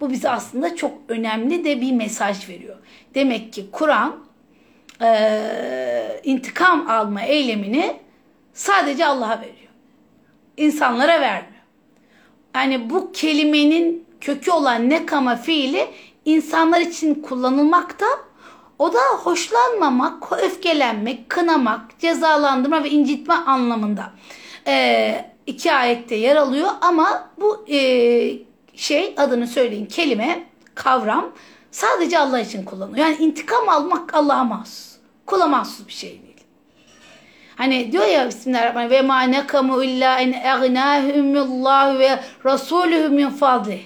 Bu bize aslında çok önemli de bir mesaj veriyor. Demek ki Kur'an e, intikam alma eylemini sadece Allah'a veriyor. İnsanlara vermiyor. Yani bu kelimenin kökü olan nekama fiili insanlar için kullanılmakta. O da hoşlanmamak, öfkelenmek, kınamak, cezalandırma ve incitme anlamında e, iki ayette yer alıyor. Ama bu e, şey adını söyleyin kelime, kavram sadece Allah için kullanılıyor. Yani intikam almak Allah'a mahsus. Kula mahsus bir şey değil. Hani diyor ya Bismillahirrahmanirrahim ve ma nekamu illa en egnahumullah ve rasuluhu min fadli.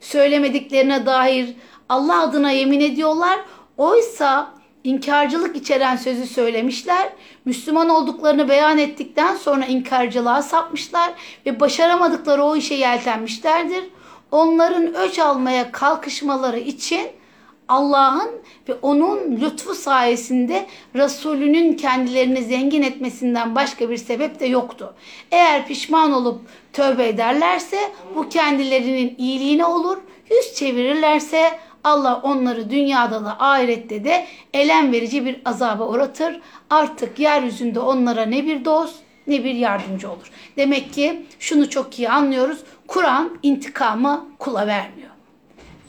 Söylemediklerine dair Allah adına yemin ediyorlar. Oysa inkarcılık içeren sözü söylemişler. Müslüman olduklarını beyan ettikten sonra inkarcılığa sapmışlar ve başaramadıkları o işe yeltenmişlerdir. Onların öç almaya kalkışmaları için Allah'ın ve onun lütfu sayesinde Resulünün kendilerini zengin etmesinden başka bir sebep de yoktu. Eğer pişman olup tövbe ederlerse bu kendilerinin iyiliğine olur. Yüz çevirirlerse Allah onları dünyada da ahirette de elem verici bir azaba uğratır. Artık yeryüzünde onlara ne bir dost ne bir yardımcı olur. Demek ki şunu çok iyi anlıyoruz. Kur'an intikamı kula vermiyor.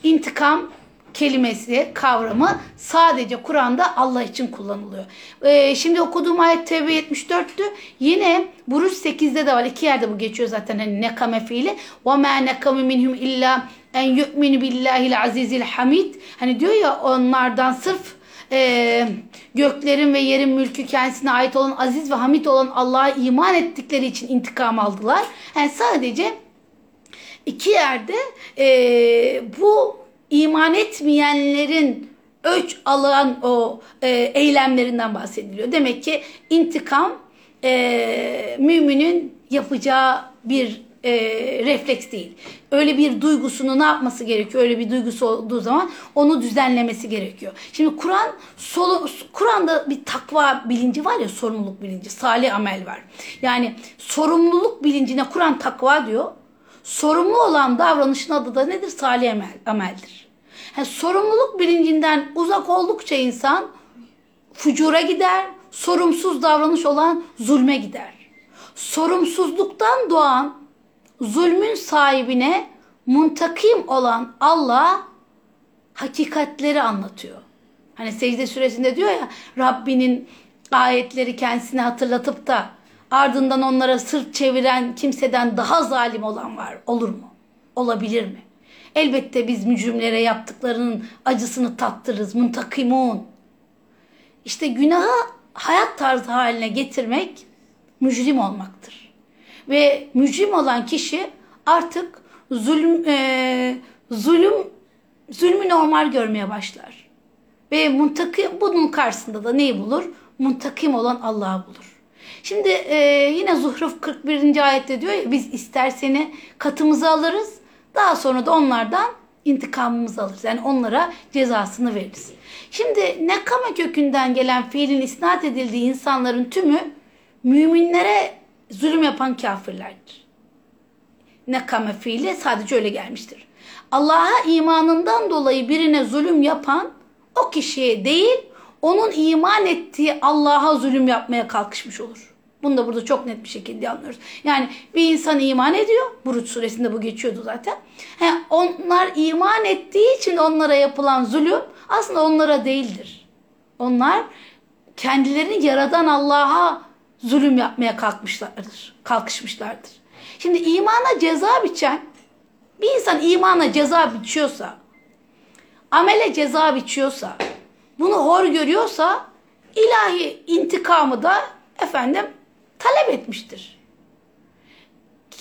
İntikam kelimesi, kavramı sadece Kur'an'da Allah için kullanılıyor. Ee, şimdi okuduğum ayet Tevbe 74'tü. Yine Buruş 8'de de var. İki yerde bu geçiyor zaten. Hani nekame fiili. وَمَا نَكَمُ مِنْهُمْ اِلَّا en yu'minu billahil azizil hamid. Hani diyor ya onlardan sırf e, göklerin ve yerin mülkü kendisine ait olan aziz ve hamid olan Allah'a iman ettikleri için intikam aldılar. Yani sadece iki yerde e, bu iman etmeyenlerin öç alan o e, eylemlerinden bahsediliyor. Demek ki intikam e, müminin yapacağı bir e, refleks değil. Öyle bir duygusunu ne yapması gerekiyor? Öyle bir duygusu olduğu zaman onu düzenlemesi gerekiyor. Şimdi Kur'an Kur'an'da bir takva bilinci var ya sorumluluk bilinci, salih amel var. Yani sorumluluk bilincine Kur'an takva diyor. Sorumlu olan davranışın adı da nedir? Salih amel, ameldir. Yani sorumluluk bilincinden uzak oldukça insan fucura gider, sorumsuz davranış olan zulme gider. Sorumsuzluktan doğan zulmün sahibine muntakim olan Allah hakikatleri anlatıyor. Hani secde süresinde diyor ya Rabbinin ayetleri kendisine hatırlatıp da ardından onlara sırt çeviren kimseden daha zalim olan var. Olur mu? Olabilir mi? Elbette biz mücrimlere yaptıklarının acısını tattırırız. Muntakimun. İşte günahı hayat tarzı haline getirmek mücrim olmaktır. Ve mücrim olan kişi artık zulüm e, zulüm zulmü normal görmeye başlar. Ve muntakim bunun karşısında da neyi bulur? Muntakim olan Allah'ı bulur. Şimdi e, yine Zuhruf 41. ayette diyor ya biz ister seni katımıza alırız daha sonra da onlardan intikamımızı alırız. Yani onlara cezasını veririz. Şimdi nekame kökünden gelen fiilin isnat edildiği insanların tümü müminlere zulüm yapan kafirlerdir. Nekame fiili sadece öyle gelmiştir. Allah'a imanından dolayı birine zulüm yapan o kişiye değil, onun iman ettiği Allah'a zulüm yapmaya kalkışmış olur. Bunu da burada çok net bir şekilde anlıyoruz. Yani bir insan iman ediyor. Buruç suresinde bu geçiyordu zaten. He, onlar iman ettiği için onlara yapılan zulüm aslında onlara değildir. Onlar kendilerini yaradan Allah'a zulüm yapmaya kalkmışlardır. Kalkışmışlardır. Şimdi imana ceza biçen bir insan imana ceza biçiyorsa, amele ceza biçiyorsa, bunu hor görüyorsa ilahi intikamı da efendim talep etmiştir.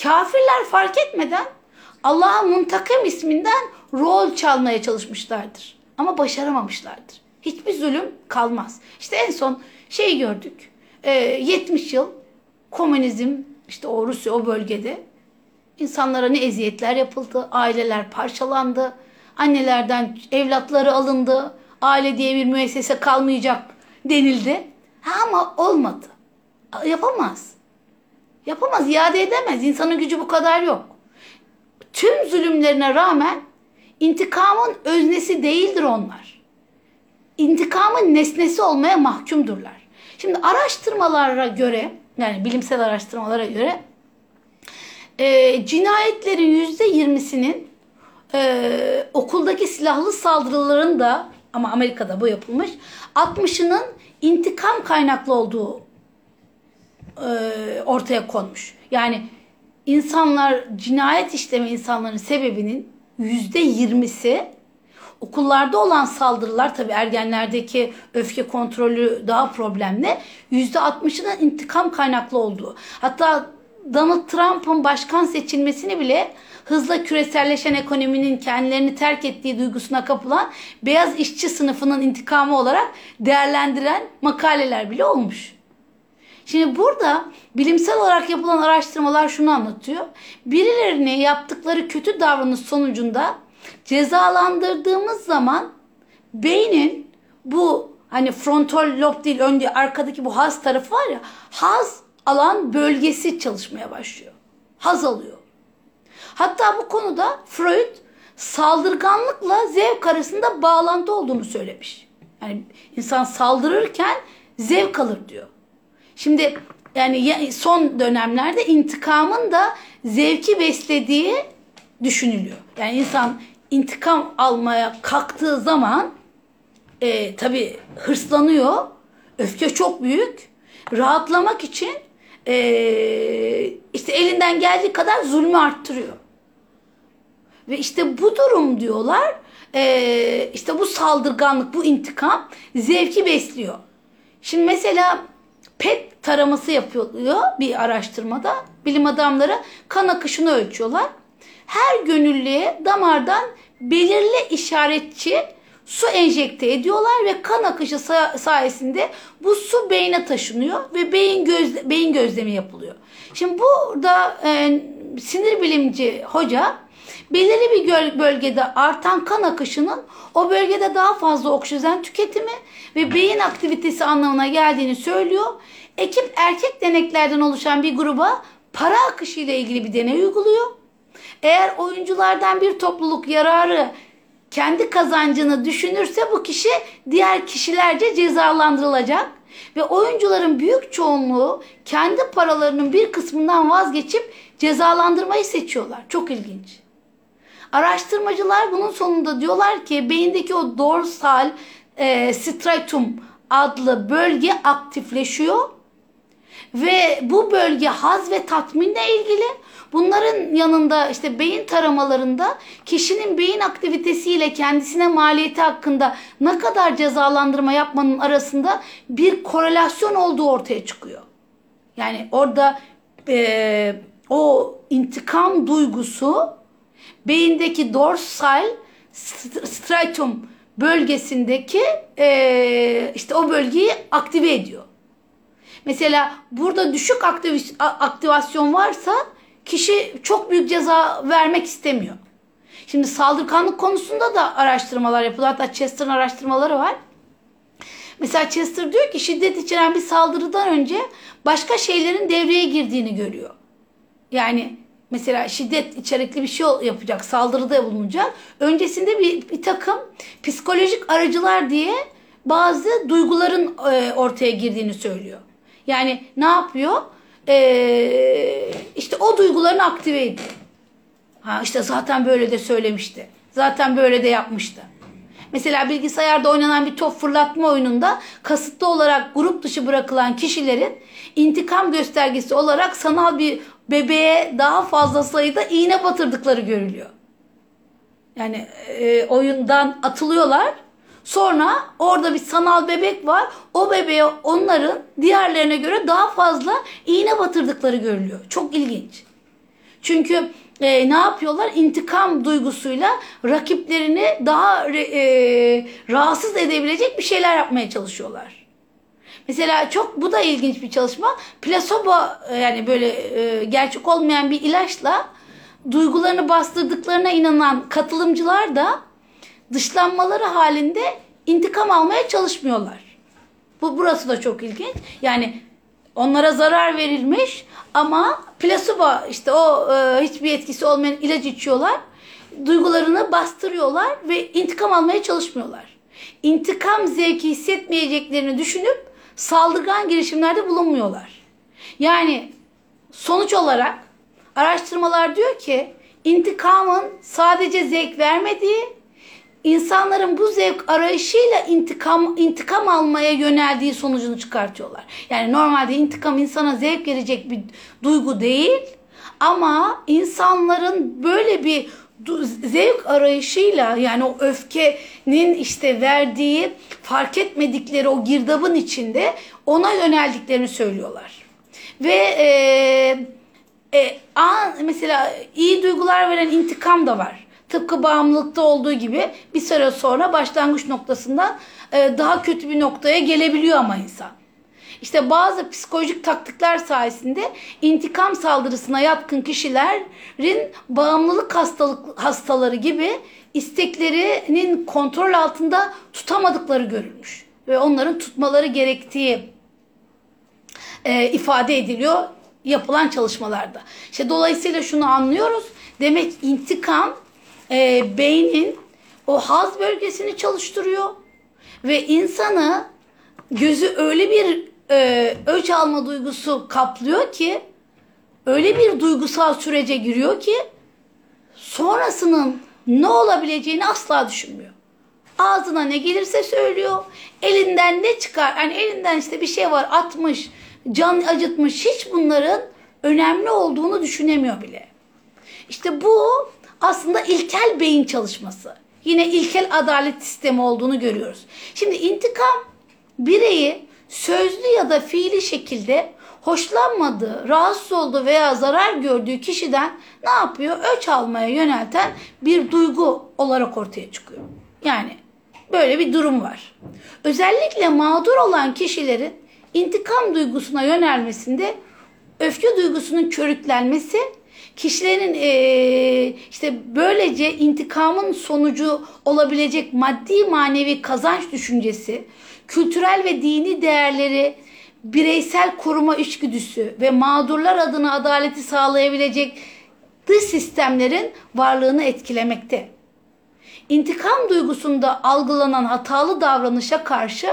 Kafirler fark etmeden Allah'ın muntakim isminden rol çalmaya çalışmışlardır. Ama başaramamışlardır. Hiçbir zulüm kalmaz. İşte en son şey gördük. E, 70 yıl komünizm işte o Rusya o bölgede insanlara ne eziyetler yapıldı. Aileler parçalandı. Annelerden evlatları alındı. Aile diye bir müessese kalmayacak denildi. Ha, ama olmadı. Yapamaz. Yapamaz, iade edemez. İnsanın gücü bu kadar yok. Tüm zulümlerine rağmen intikamın öznesi değildir onlar. İntikamın nesnesi olmaya mahkumdurlar. Şimdi araştırmalara göre, yani bilimsel araştırmalara göre e, cinayetlerin yüzde yirmisinin e, okuldaki silahlı saldırıların da ama Amerika'da bu yapılmış 60'ının intikam kaynaklı olduğu e, ortaya konmuş. Yani insanlar cinayet işleme insanların sebebinin yüzde yirmisi okullarda olan saldırılar tabi ergenlerdeki öfke kontrolü daha problemli. Yüzde altmışının intikam kaynaklı olduğu. Hatta Donald Trump'ın başkan seçilmesini bile hızla küreselleşen ekonominin kendilerini terk ettiği duygusuna kapılan beyaz işçi sınıfının intikamı olarak değerlendiren makaleler bile olmuş. Şimdi burada bilimsel olarak yapılan araştırmalar şunu anlatıyor. Birilerini yaptıkları kötü davranış sonucunda cezalandırdığımız zaman beynin bu hani frontal lob değil önce arkadaki bu haz tarafı var ya haz alan bölgesi çalışmaya başlıyor. Haz alıyor. Hatta bu konuda Freud saldırganlıkla zevk arasında bağlantı olduğunu söylemiş. Yani insan saldırırken zevk alır diyor. Şimdi yani son dönemlerde intikamın da zevki beslediği düşünülüyor. Yani insan intikam almaya kalktığı zaman e, tabii hırslanıyor. Öfke çok büyük. Rahatlamak için e, işte elinden geldiği kadar zulmü arttırıyor. Ve işte bu durum diyorlar e, işte bu saldırganlık, bu intikam zevki besliyor. Şimdi mesela PET taraması yapılıyor bir araştırmada. Bilim adamları kan akışını ölçüyorlar. Her gönüllüye damardan belirli işaretçi su enjekte ediyorlar ve kan akışı sayesinde bu su beyne taşınıyor ve beyin göz beyin gözlemi yapılıyor. Şimdi burada e, sinir bilimci hoca belirli bir bölgede artan kan akışının o bölgede daha fazla oksijen tüketimi ve beyin aktivitesi anlamına geldiğini söylüyor. Ekip erkek deneklerden oluşan bir gruba para akışı ile ilgili bir deney uyguluyor. Eğer oyunculardan bir topluluk yararı kendi kazancını düşünürse bu kişi diğer kişilerce cezalandırılacak ve oyuncuların büyük çoğunluğu kendi paralarının bir kısmından vazgeçip cezalandırmayı seçiyorlar. Çok ilginç. Araştırmacılar bunun sonunda diyorlar ki beyindeki o dorsal e, stratum adlı bölge aktifleşiyor Ve bu bölge haz ve tatminle ilgili. Bunların yanında işte beyin taramalarında kişinin beyin aktivitesiyle kendisine maliyeti hakkında ne kadar cezalandırma yapmanın arasında bir korelasyon olduğu ortaya çıkıyor. Yani orada e, o intikam duygusu beyindeki dorsal striatum bölgesindeki e, işte o bölgeyi aktive ediyor. Mesela burada düşük aktivasyon varsa kişi çok büyük ceza vermek istemiyor. Şimdi saldırganlık konusunda da araştırmalar yapılıyor. Hatta Chester'ın araştırmaları var. Mesela Chester diyor ki şiddet içeren bir saldırıdan önce başka şeylerin devreye girdiğini görüyor. Yani mesela şiddet içerikli bir şey yapacak, saldırıda bulunacak. Öncesinde bir, bir takım psikolojik aracılar diye bazı duyguların e, ortaya girdiğini söylüyor. Yani ne yapıyor? Ee, işte o duygularını aktive ediyor. Ha işte zaten böyle de söylemişti. Zaten böyle de yapmıştı. Mesela bilgisayarda oynanan bir top fırlatma oyununda kasıtlı olarak grup dışı bırakılan kişilerin intikam göstergesi olarak sanal bir bebeğe daha fazla sayıda iğne batırdıkları görülüyor. Yani e, oyundan atılıyorlar. Sonra orada bir sanal bebek var. O bebeğe onların diğerlerine göre daha fazla iğne batırdıkları görülüyor. Çok ilginç. Çünkü e, ne yapıyorlar? İntikam duygusuyla rakiplerini daha e, rahatsız edebilecek bir şeyler yapmaya çalışıyorlar. Mesela çok bu da ilginç bir çalışma. Plasebo e, yani böyle e, gerçek olmayan bir ilaçla duygularını bastırdıklarına inanan katılımcılar da dışlanmaları halinde intikam almaya çalışmıyorlar. Bu burası da çok ilginç. Yani onlara zarar verilmiş ama plasebo işte o e, hiçbir etkisi olmayan ilaç içiyorlar. Duygularını bastırıyorlar ve intikam almaya çalışmıyorlar. İntikam zevki hissetmeyeceklerini düşünüp saldırgan girişimlerde bulunmuyorlar. Yani sonuç olarak araştırmalar diyor ki intikamın sadece zevk vermediği, insanların bu zevk arayışıyla intikam intikam almaya yöneldiği sonucunu çıkartıyorlar. Yani normalde intikam insana zevk verecek bir duygu değil ama insanların böyle bir zevk arayışıyla yani o öfkenin işte verdiği fark etmedikleri o girdabın içinde ona yöneldiklerini söylüyorlar. Ve e, e, an, mesela iyi duygular veren intikam da var. Tıpkı bağımlılıkta olduğu gibi bir süre sonra başlangıç noktasından e, daha kötü bir noktaya gelebiliyor ama insan. İşte bazı psikolojik taktikler sayesinde intikam saldırısına yatkın kişilerin bağımlılık hastalık hastaları gibi isteklerinin kontrol altında tutamadıkları görülmüş ve onların tutmaları gerektiği e, ifade ediliyor yapılan çalışmalarda. İşte dolayısıyla şunu anlıyoruz. Demek intikam e, beynin o haz bölgesini çalıştırıyor ve insanı gözü öyle bir e, öç alma duygusu kaplıyor ki öyle bir duygusal sürece giriyor ki sonrasının ne olabileceğini asla düşünmüyor. Ağzına ne gelirse söylüyor. Elinden ne çıkar? Yani elinden işte bir şey var atmış, can acıtmış. Hiç bunların önemli olduğunu düşünemiyor bile. İşte bu aslında ilkel beyin çalışması. Yine ilkel adalet sistemi olduğunu görüyoruz. Şimdi intikam bireyi sözlü ya da fiili şekilde hoşlanmadığı, rahatsız olduğu veya zarar gördüğü kişiden ne yapıyor? Öç almaya yönelten bir duygu olarak ortaya çıkıyor. Yani böyle bir durum var. Özellikle mağdur olan kişilerin intikam duygusuna yönelmesinde öfke duygusunun körüklenmesi kişilerin e, işte böylece intikamın sonucu olabilecek maddi manevi kazanç düşüncesi, kültürel ve dini değerleri, bireysel koruma içgüdüsü ve mağdurlar adına adaleti sağlayabilecek dış sistemlerin varlığını etkilemekte. İntikam duygusunda algılanan hatalı davranışa karşı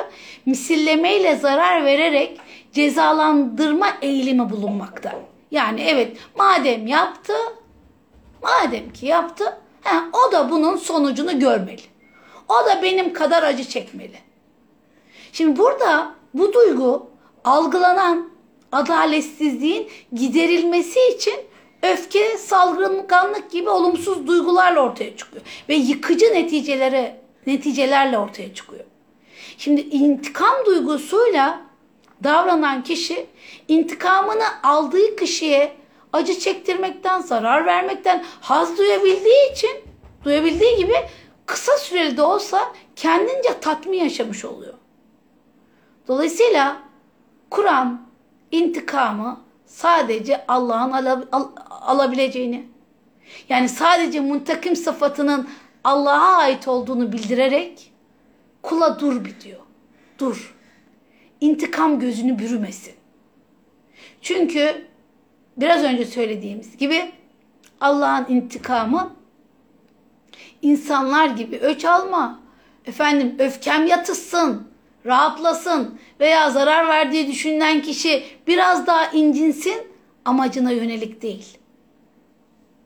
misillemeyle zarar vererek cezalandırma eğilimi bulunmakta. Yani evet madem yaptı, madem ki yaptı, he, o da bunun sonucunu görmeli. O da benim kadar acı çekmeli. Şimdi burada bu duygu algılanan adaletsizliğin giderilmesi için öfke, salgınlık gibi olumsuz duygularla ortaya çıkıyor ve yıkıcı neticelere neticelerle ortaya çıkıyor. Şimdi intikam duygusuyla davranan kişi intikamını aldığı kişiye acı çektirmekten, zarar vermekten haz duyabildiği için, duyabildiği gibi kısa süreli de olsa kendince tatmin yaşamış oluyor. Dolayısıyla Kur'an intikamı sadece Allah'ın al al alabileceğini, yani sadece muntakim sıfatının Allah'a ait olduğunu bildirerek kula dur bir diyor. Dur. İntikam gözünü bürümesin. Çünkü biraz önce söylediğimiz gibi Allah'ın intikamı insanlar gibi öç alma, efendim öfkem yatışsın, rahatlasın veya zarar verdiği düşünülen kişi biraz daha incinsin amacına yönelik değil.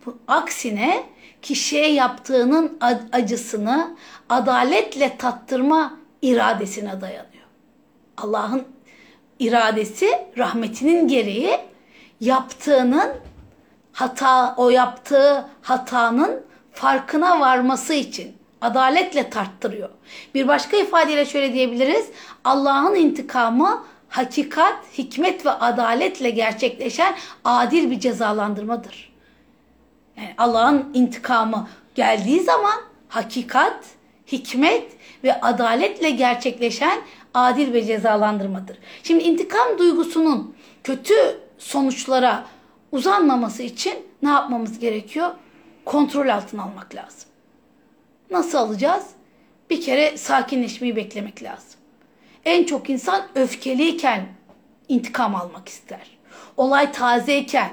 Bu aksine kişiye yaptığının acısını adaletle tattırma iradesine dayanıyor. Allah'ın iradesi rahmetinin gereği yaptığının hata o yaptığı hatanın farkına varması için adaletle tarttırıyor. Bir başka ifadeyle şöyle diyebiliriz. Allah'ın intikamı hakikat, hikmet ve adaletle gerçekleşen adil bir cezalandırmadır. Yani Allah'ın intikamı geldiği zaman hakikat, hikmet ve adaletle gerçekleşen adil ve cezalandırmadır. Şimdi intikam duygusunun kötü sonuçlara uzanmaması için ne yapmamız gerekiyor? Kontrol altına almak lazım. Nasıl alacağız? Bir kere sakinleşmeyi beklemek lazım. En çok insan öfkeliyken intikam almak ister. Olay tazeyken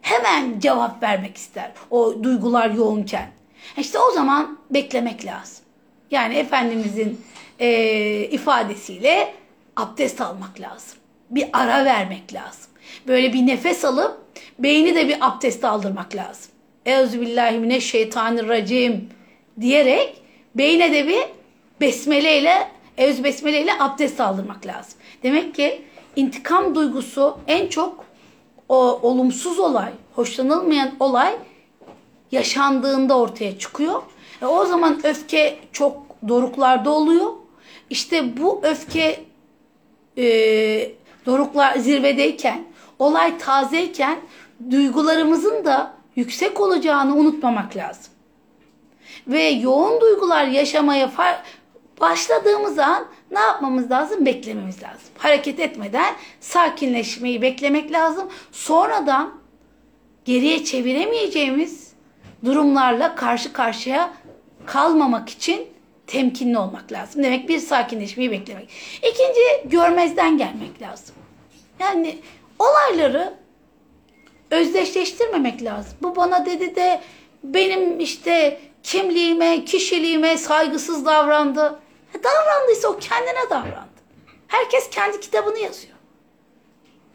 hemen cevap vermek ister. O duygular yoğunken. İşte o zaman beklemek lazım. Yani Efendimizin e, ifadesiyle abdest almak lazım. Bir ara vermek lazım. Böyle bir nefes alıp beyni de bir abdest aldırmak lazım. Euzubillahimineşşeytanirracim diyerek beyne de bir besmele ile evz besmele ile abdest aldırmak lazım. Demek ki intikam duygusu en çok o olumsuz olay, hoşlanılmayan olay yaşandığında ortaya çıkıyor. E o zaman öfke çok doruklarda oluyor. İşte bu öfke e, doruklar zirvedeyken, olay tazeyken duygularımızın da yüksek olacağını unutmamak lazım. Ve yoğun duygular yaşamaya başladığımız an ne yapmamız lazım? Beklememiz lazım. Hareket etmeden sakinleşmeyi beklemek lazım. Sonradan geriye çeviremeyeceğimiz durumlarla karşı karşıya kalmamak için temkinli olmak lazım. Demek bir sakinleşmeyi beklemek. İkinci görmezden gelmek lazım. Yani olayları özdeşleştirmemek lazım. Bu bana dedi de benim işte kimliğime, kişiliğime saygısız davrandı. E, davrandıysa o kendine davrandı. Herkes kendi kitabını yazıyor.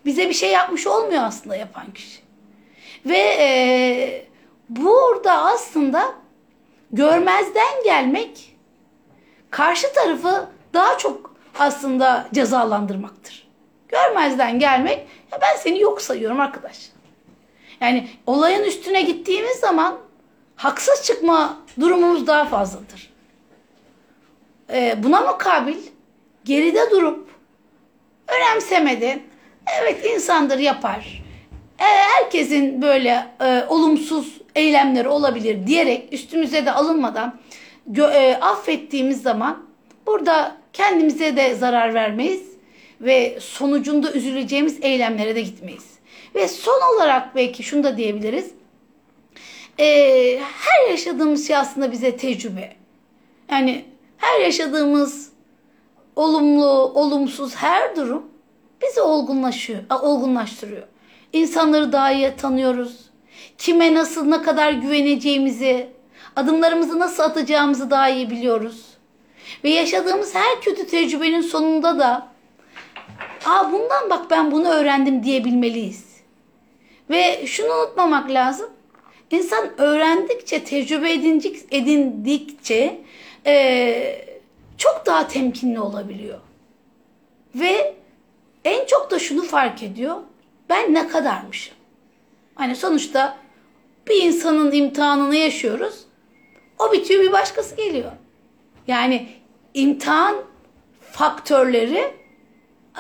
Bize bir şey yapmış olmuyor aslında yapan kişi. Ve e, burada aslında görmezden gelmek karşı tarafı daha çok aslında cezalandırmaktır. Görmezden gelmek ya ben seni yok sayıyorum arkadaş. Yani olayın üstüne gittiğimiz zaman haksız çıkma durumumuz daha fazladır. Ee, buna mukabil geride durup önemsemeden evet insandır yapar. E, herkesin böyle e, olumsuz eylemleri olabilir diyerek üstümüze de alınmadan e, affettiğimiz zaman burada kendimize de zarar vermeyiz ve sonucunda üzüleceğimiz eylemlere de gitmeyiz. Ve son olarak belki şunu da diyebiliriz. E, her yaşadığımız şey aslında bize tecrübe. Yani her yaşadığımız olumlu, olumsuz her durum bizi olgunlaşıyor, olgunlaştırıyor. İnsanları daha iyi tanıyoruz. Kime nasıl, ne kadar güveneceğimizi, adımlarımızı nasıl atacağımızı daha iyi biliyoruz. Ve yaşadığımız her kötü tecrübenin sonunda da Aa bundan bak ben bunu öğrendim diyebilmeliyiz. Ve şunu unutmamak lazım. İnsan öğrendikçe, tecrübe edindik, edindikçe e, çok daha temkinli olabiliyor. Ve en çok da şunu fark ediyor. Ben ne kadarmışım? Hani sonuçta bir insanın imtihanını yaşıyoruz. O bitiyor bir başkası geliyor. Yani imtihan faktörleri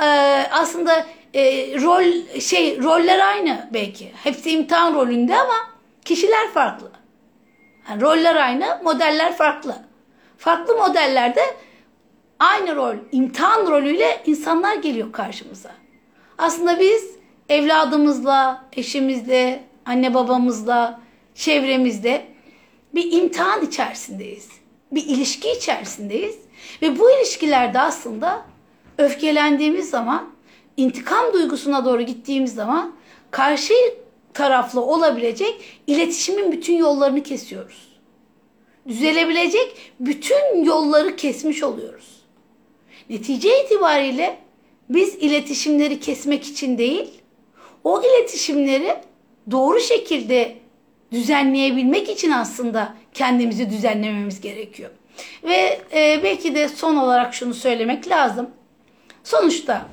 e, aslında e, rol şey roller aynı belki. Hepsi imtihan rolünde ama kişiler farklı. Yani roller aynı, modeller farklı. Farklı modellerde aynı rol, imtihan rolüyle insanlar geliyor karşımıza. Aslında biz evladımızla, eşimizle, anne babamızla, çevremizde bir imtihan içerisindeyiz. Bir ilişki içerisindeyiz. Ve bu ilişkilerde aslında öfkelendiğimiz zaman, intikam duygusuna doğru gittiğimiz zaman karşı taraflı olabilecek iletişimin bütün yollarını kesiyoruz. Düzelebilecek bütün yolları kesmiş oluyoruz. Netice itibariyle biz iletişimleri kesmek için değil, o iletişimleri doğru şekilde düzenleyebilmek için aslında kendimizi düzenlememiz gerekiyor. Ve e, belki de son olarak şunu söylemek lazım. Sonuçta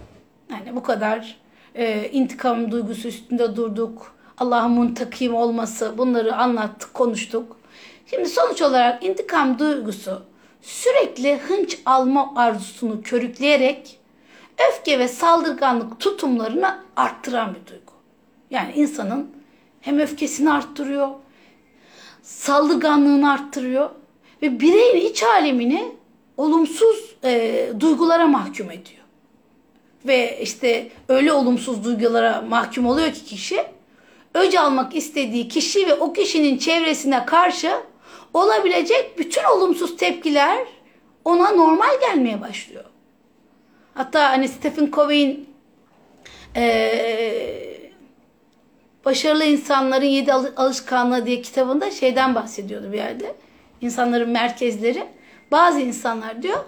yani bu kadar e, intikam duygusu üstünde durduk. Allah'ın muntakim olması bunları anlattık, konuştuk. Şimdi sonuç olarak intikam duygusu sürekli hınç alma arzusunu körükleyerek öfke ve saldırganlık tutumlarını arttıran bir duygu. Yani insanın hem öfkesini arttırıyor, saldırganlığını arttırıyor ve bireyin iç alemini olumsuz e, duygulara mahkum ediyor. Ve işte öyle olumsuz duygulara mahkum oluyor ki kişi, öc almak istediği kişi ve o kişinin çevresine karşı olabilecek bütün olumsuz tepkiler ona normal gelmeye başlıyor. Hatta hani Stephen Covey'in ee, Başarılı İnsanların Yedi Alışkanlığı diye kitabında şeyden bahsediyordu bir yerde. İnsanların merkezleri. Bazı insanlar diyor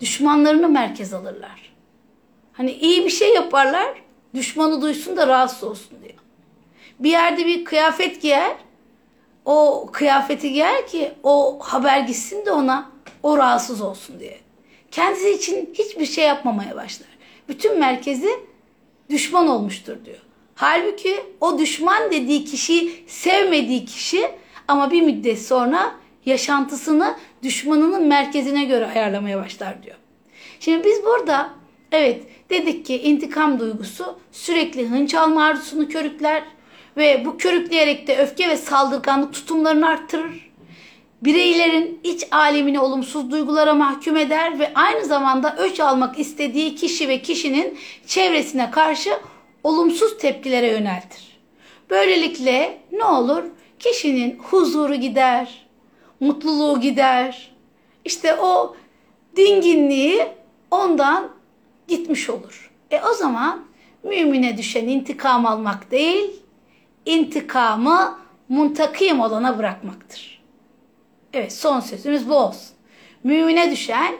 düşmanlarını merkez alırlar. Hani iyi bir şey yaparlar düşmanı duysun da rahatsız olsun diyor. Bir yerde bir kıyafet giyer o kıyafeti giyer ki o haber gitsin de ona o rahatsız olsun diye. Kendisi için hiçbir şey yapmamaya başlar. Bütün merkezi düşman olmuştur diyor. Halbuki o düşman dediği kişiyi sevmediği kişi ama bir müddet sonra yaşantısını düşmanının merkezine göre ayarlamaya başlar diyor. Şimdi biz burada evet dedik ki intikam duygusu sürekli hınç alma arzusunu körükler ve bu körükleyerek de öfke ve saldırganlık tutumlarını arttırır. Bireylerin iç alemini olumsuz duygulara mahkum eder ve aynı zamanda öç almak istediği kişi ve kişinin çevresine karşı olumsuz tepkilere yöneltir. Böylelikle ne olur? Kişinin huzuru gider, mutluluğu gider. İşte o dinginliği ondan gitmiş olur. E o zaman mümine düşen intikam almak değil, intikamı muntakim olana bırakmaktır. Evet son sözümüz bu olsun. Mümine düşen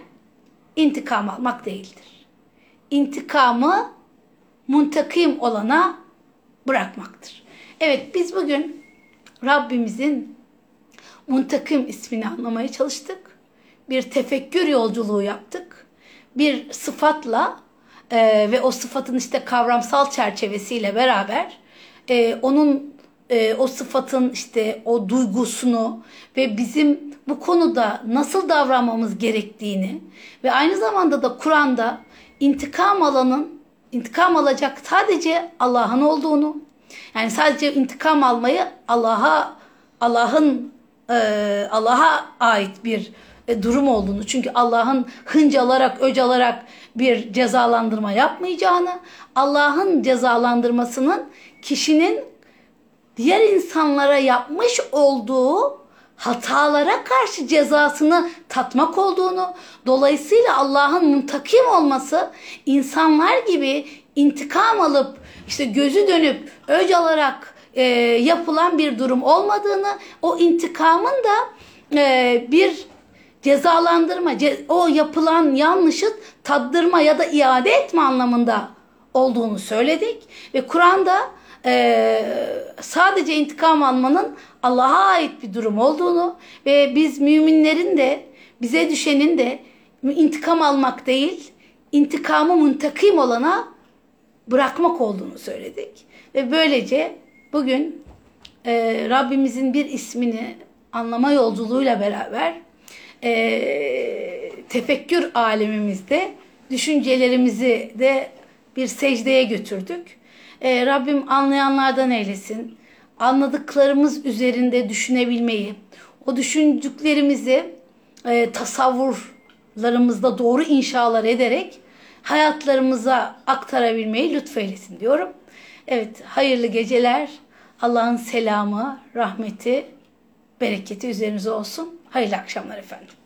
intikam almak değildir. İntikamı muntakim olana bırakmaktır. Evet biz bugün Rabbimizin muntakim ismini anlamaya çalıştık. Bir tefekkür yolculuğu yaptık. Bir sıfatla e, ve o sıfatın işte kavramsal çerçevesiyle beraber e, onun e, o sıfatın işte o duygusunu ve bizim bu konuda nasıl davranmamız gerektiğini ve aynı zamanda da Kur'an'da intikam alanın intikam alacak sadece Allah'ın olduğunu yani sadece intikam almayı Allah'a Allah'ın e, Allah'a ait bir e, durum olduğunu çünkü Allah'ın hınc alarak öc alarak bir cezalandırma yapmayacağını Allah'ın cezalandırmasının kişinin diğer insanlara yapmış olduğu hatalara karşı cezasını tatmak olduğunu, dolayısıyla Allah'ın muntakim olması insanlar gibi intikam alıp işte gözü dönüp öc alarak e, yapılan bir durum olmadığını, o intikamın da e, bir cezalandırma, ce, o yapılan yanlışı tattırma ya da iade etme anlamında olduğunu söyledik ve Kur'an'da e, sadece intikam almanın Allah'a ait bir durum olduğunu ve biz müminlerin de bize düşenin de intikam almak değil, intikamı muntakim olana bırakmak olduğunu söyledik. Ve böylece bugün e, Rabbimizin bir ismini anlama yolculuğuyla beraber e, tefekkür alemimizde düşüncelerimizi de bir secdeye götürdük. E, Rabbim anlayanlardan eylesin. Anladıklarımız üzerinde düşünebilmeyi, o düşündüklerimizi e, tasavvurlarımızda doğru inşalar ederek hayatlarımıza aktarabilmeyi lütfeylesin diyorum. Evet, hayırlı geceler. Allah'ın selamı, rahmeti, bereketi üzerinize olsun. Hayırlı akşamlar efendim.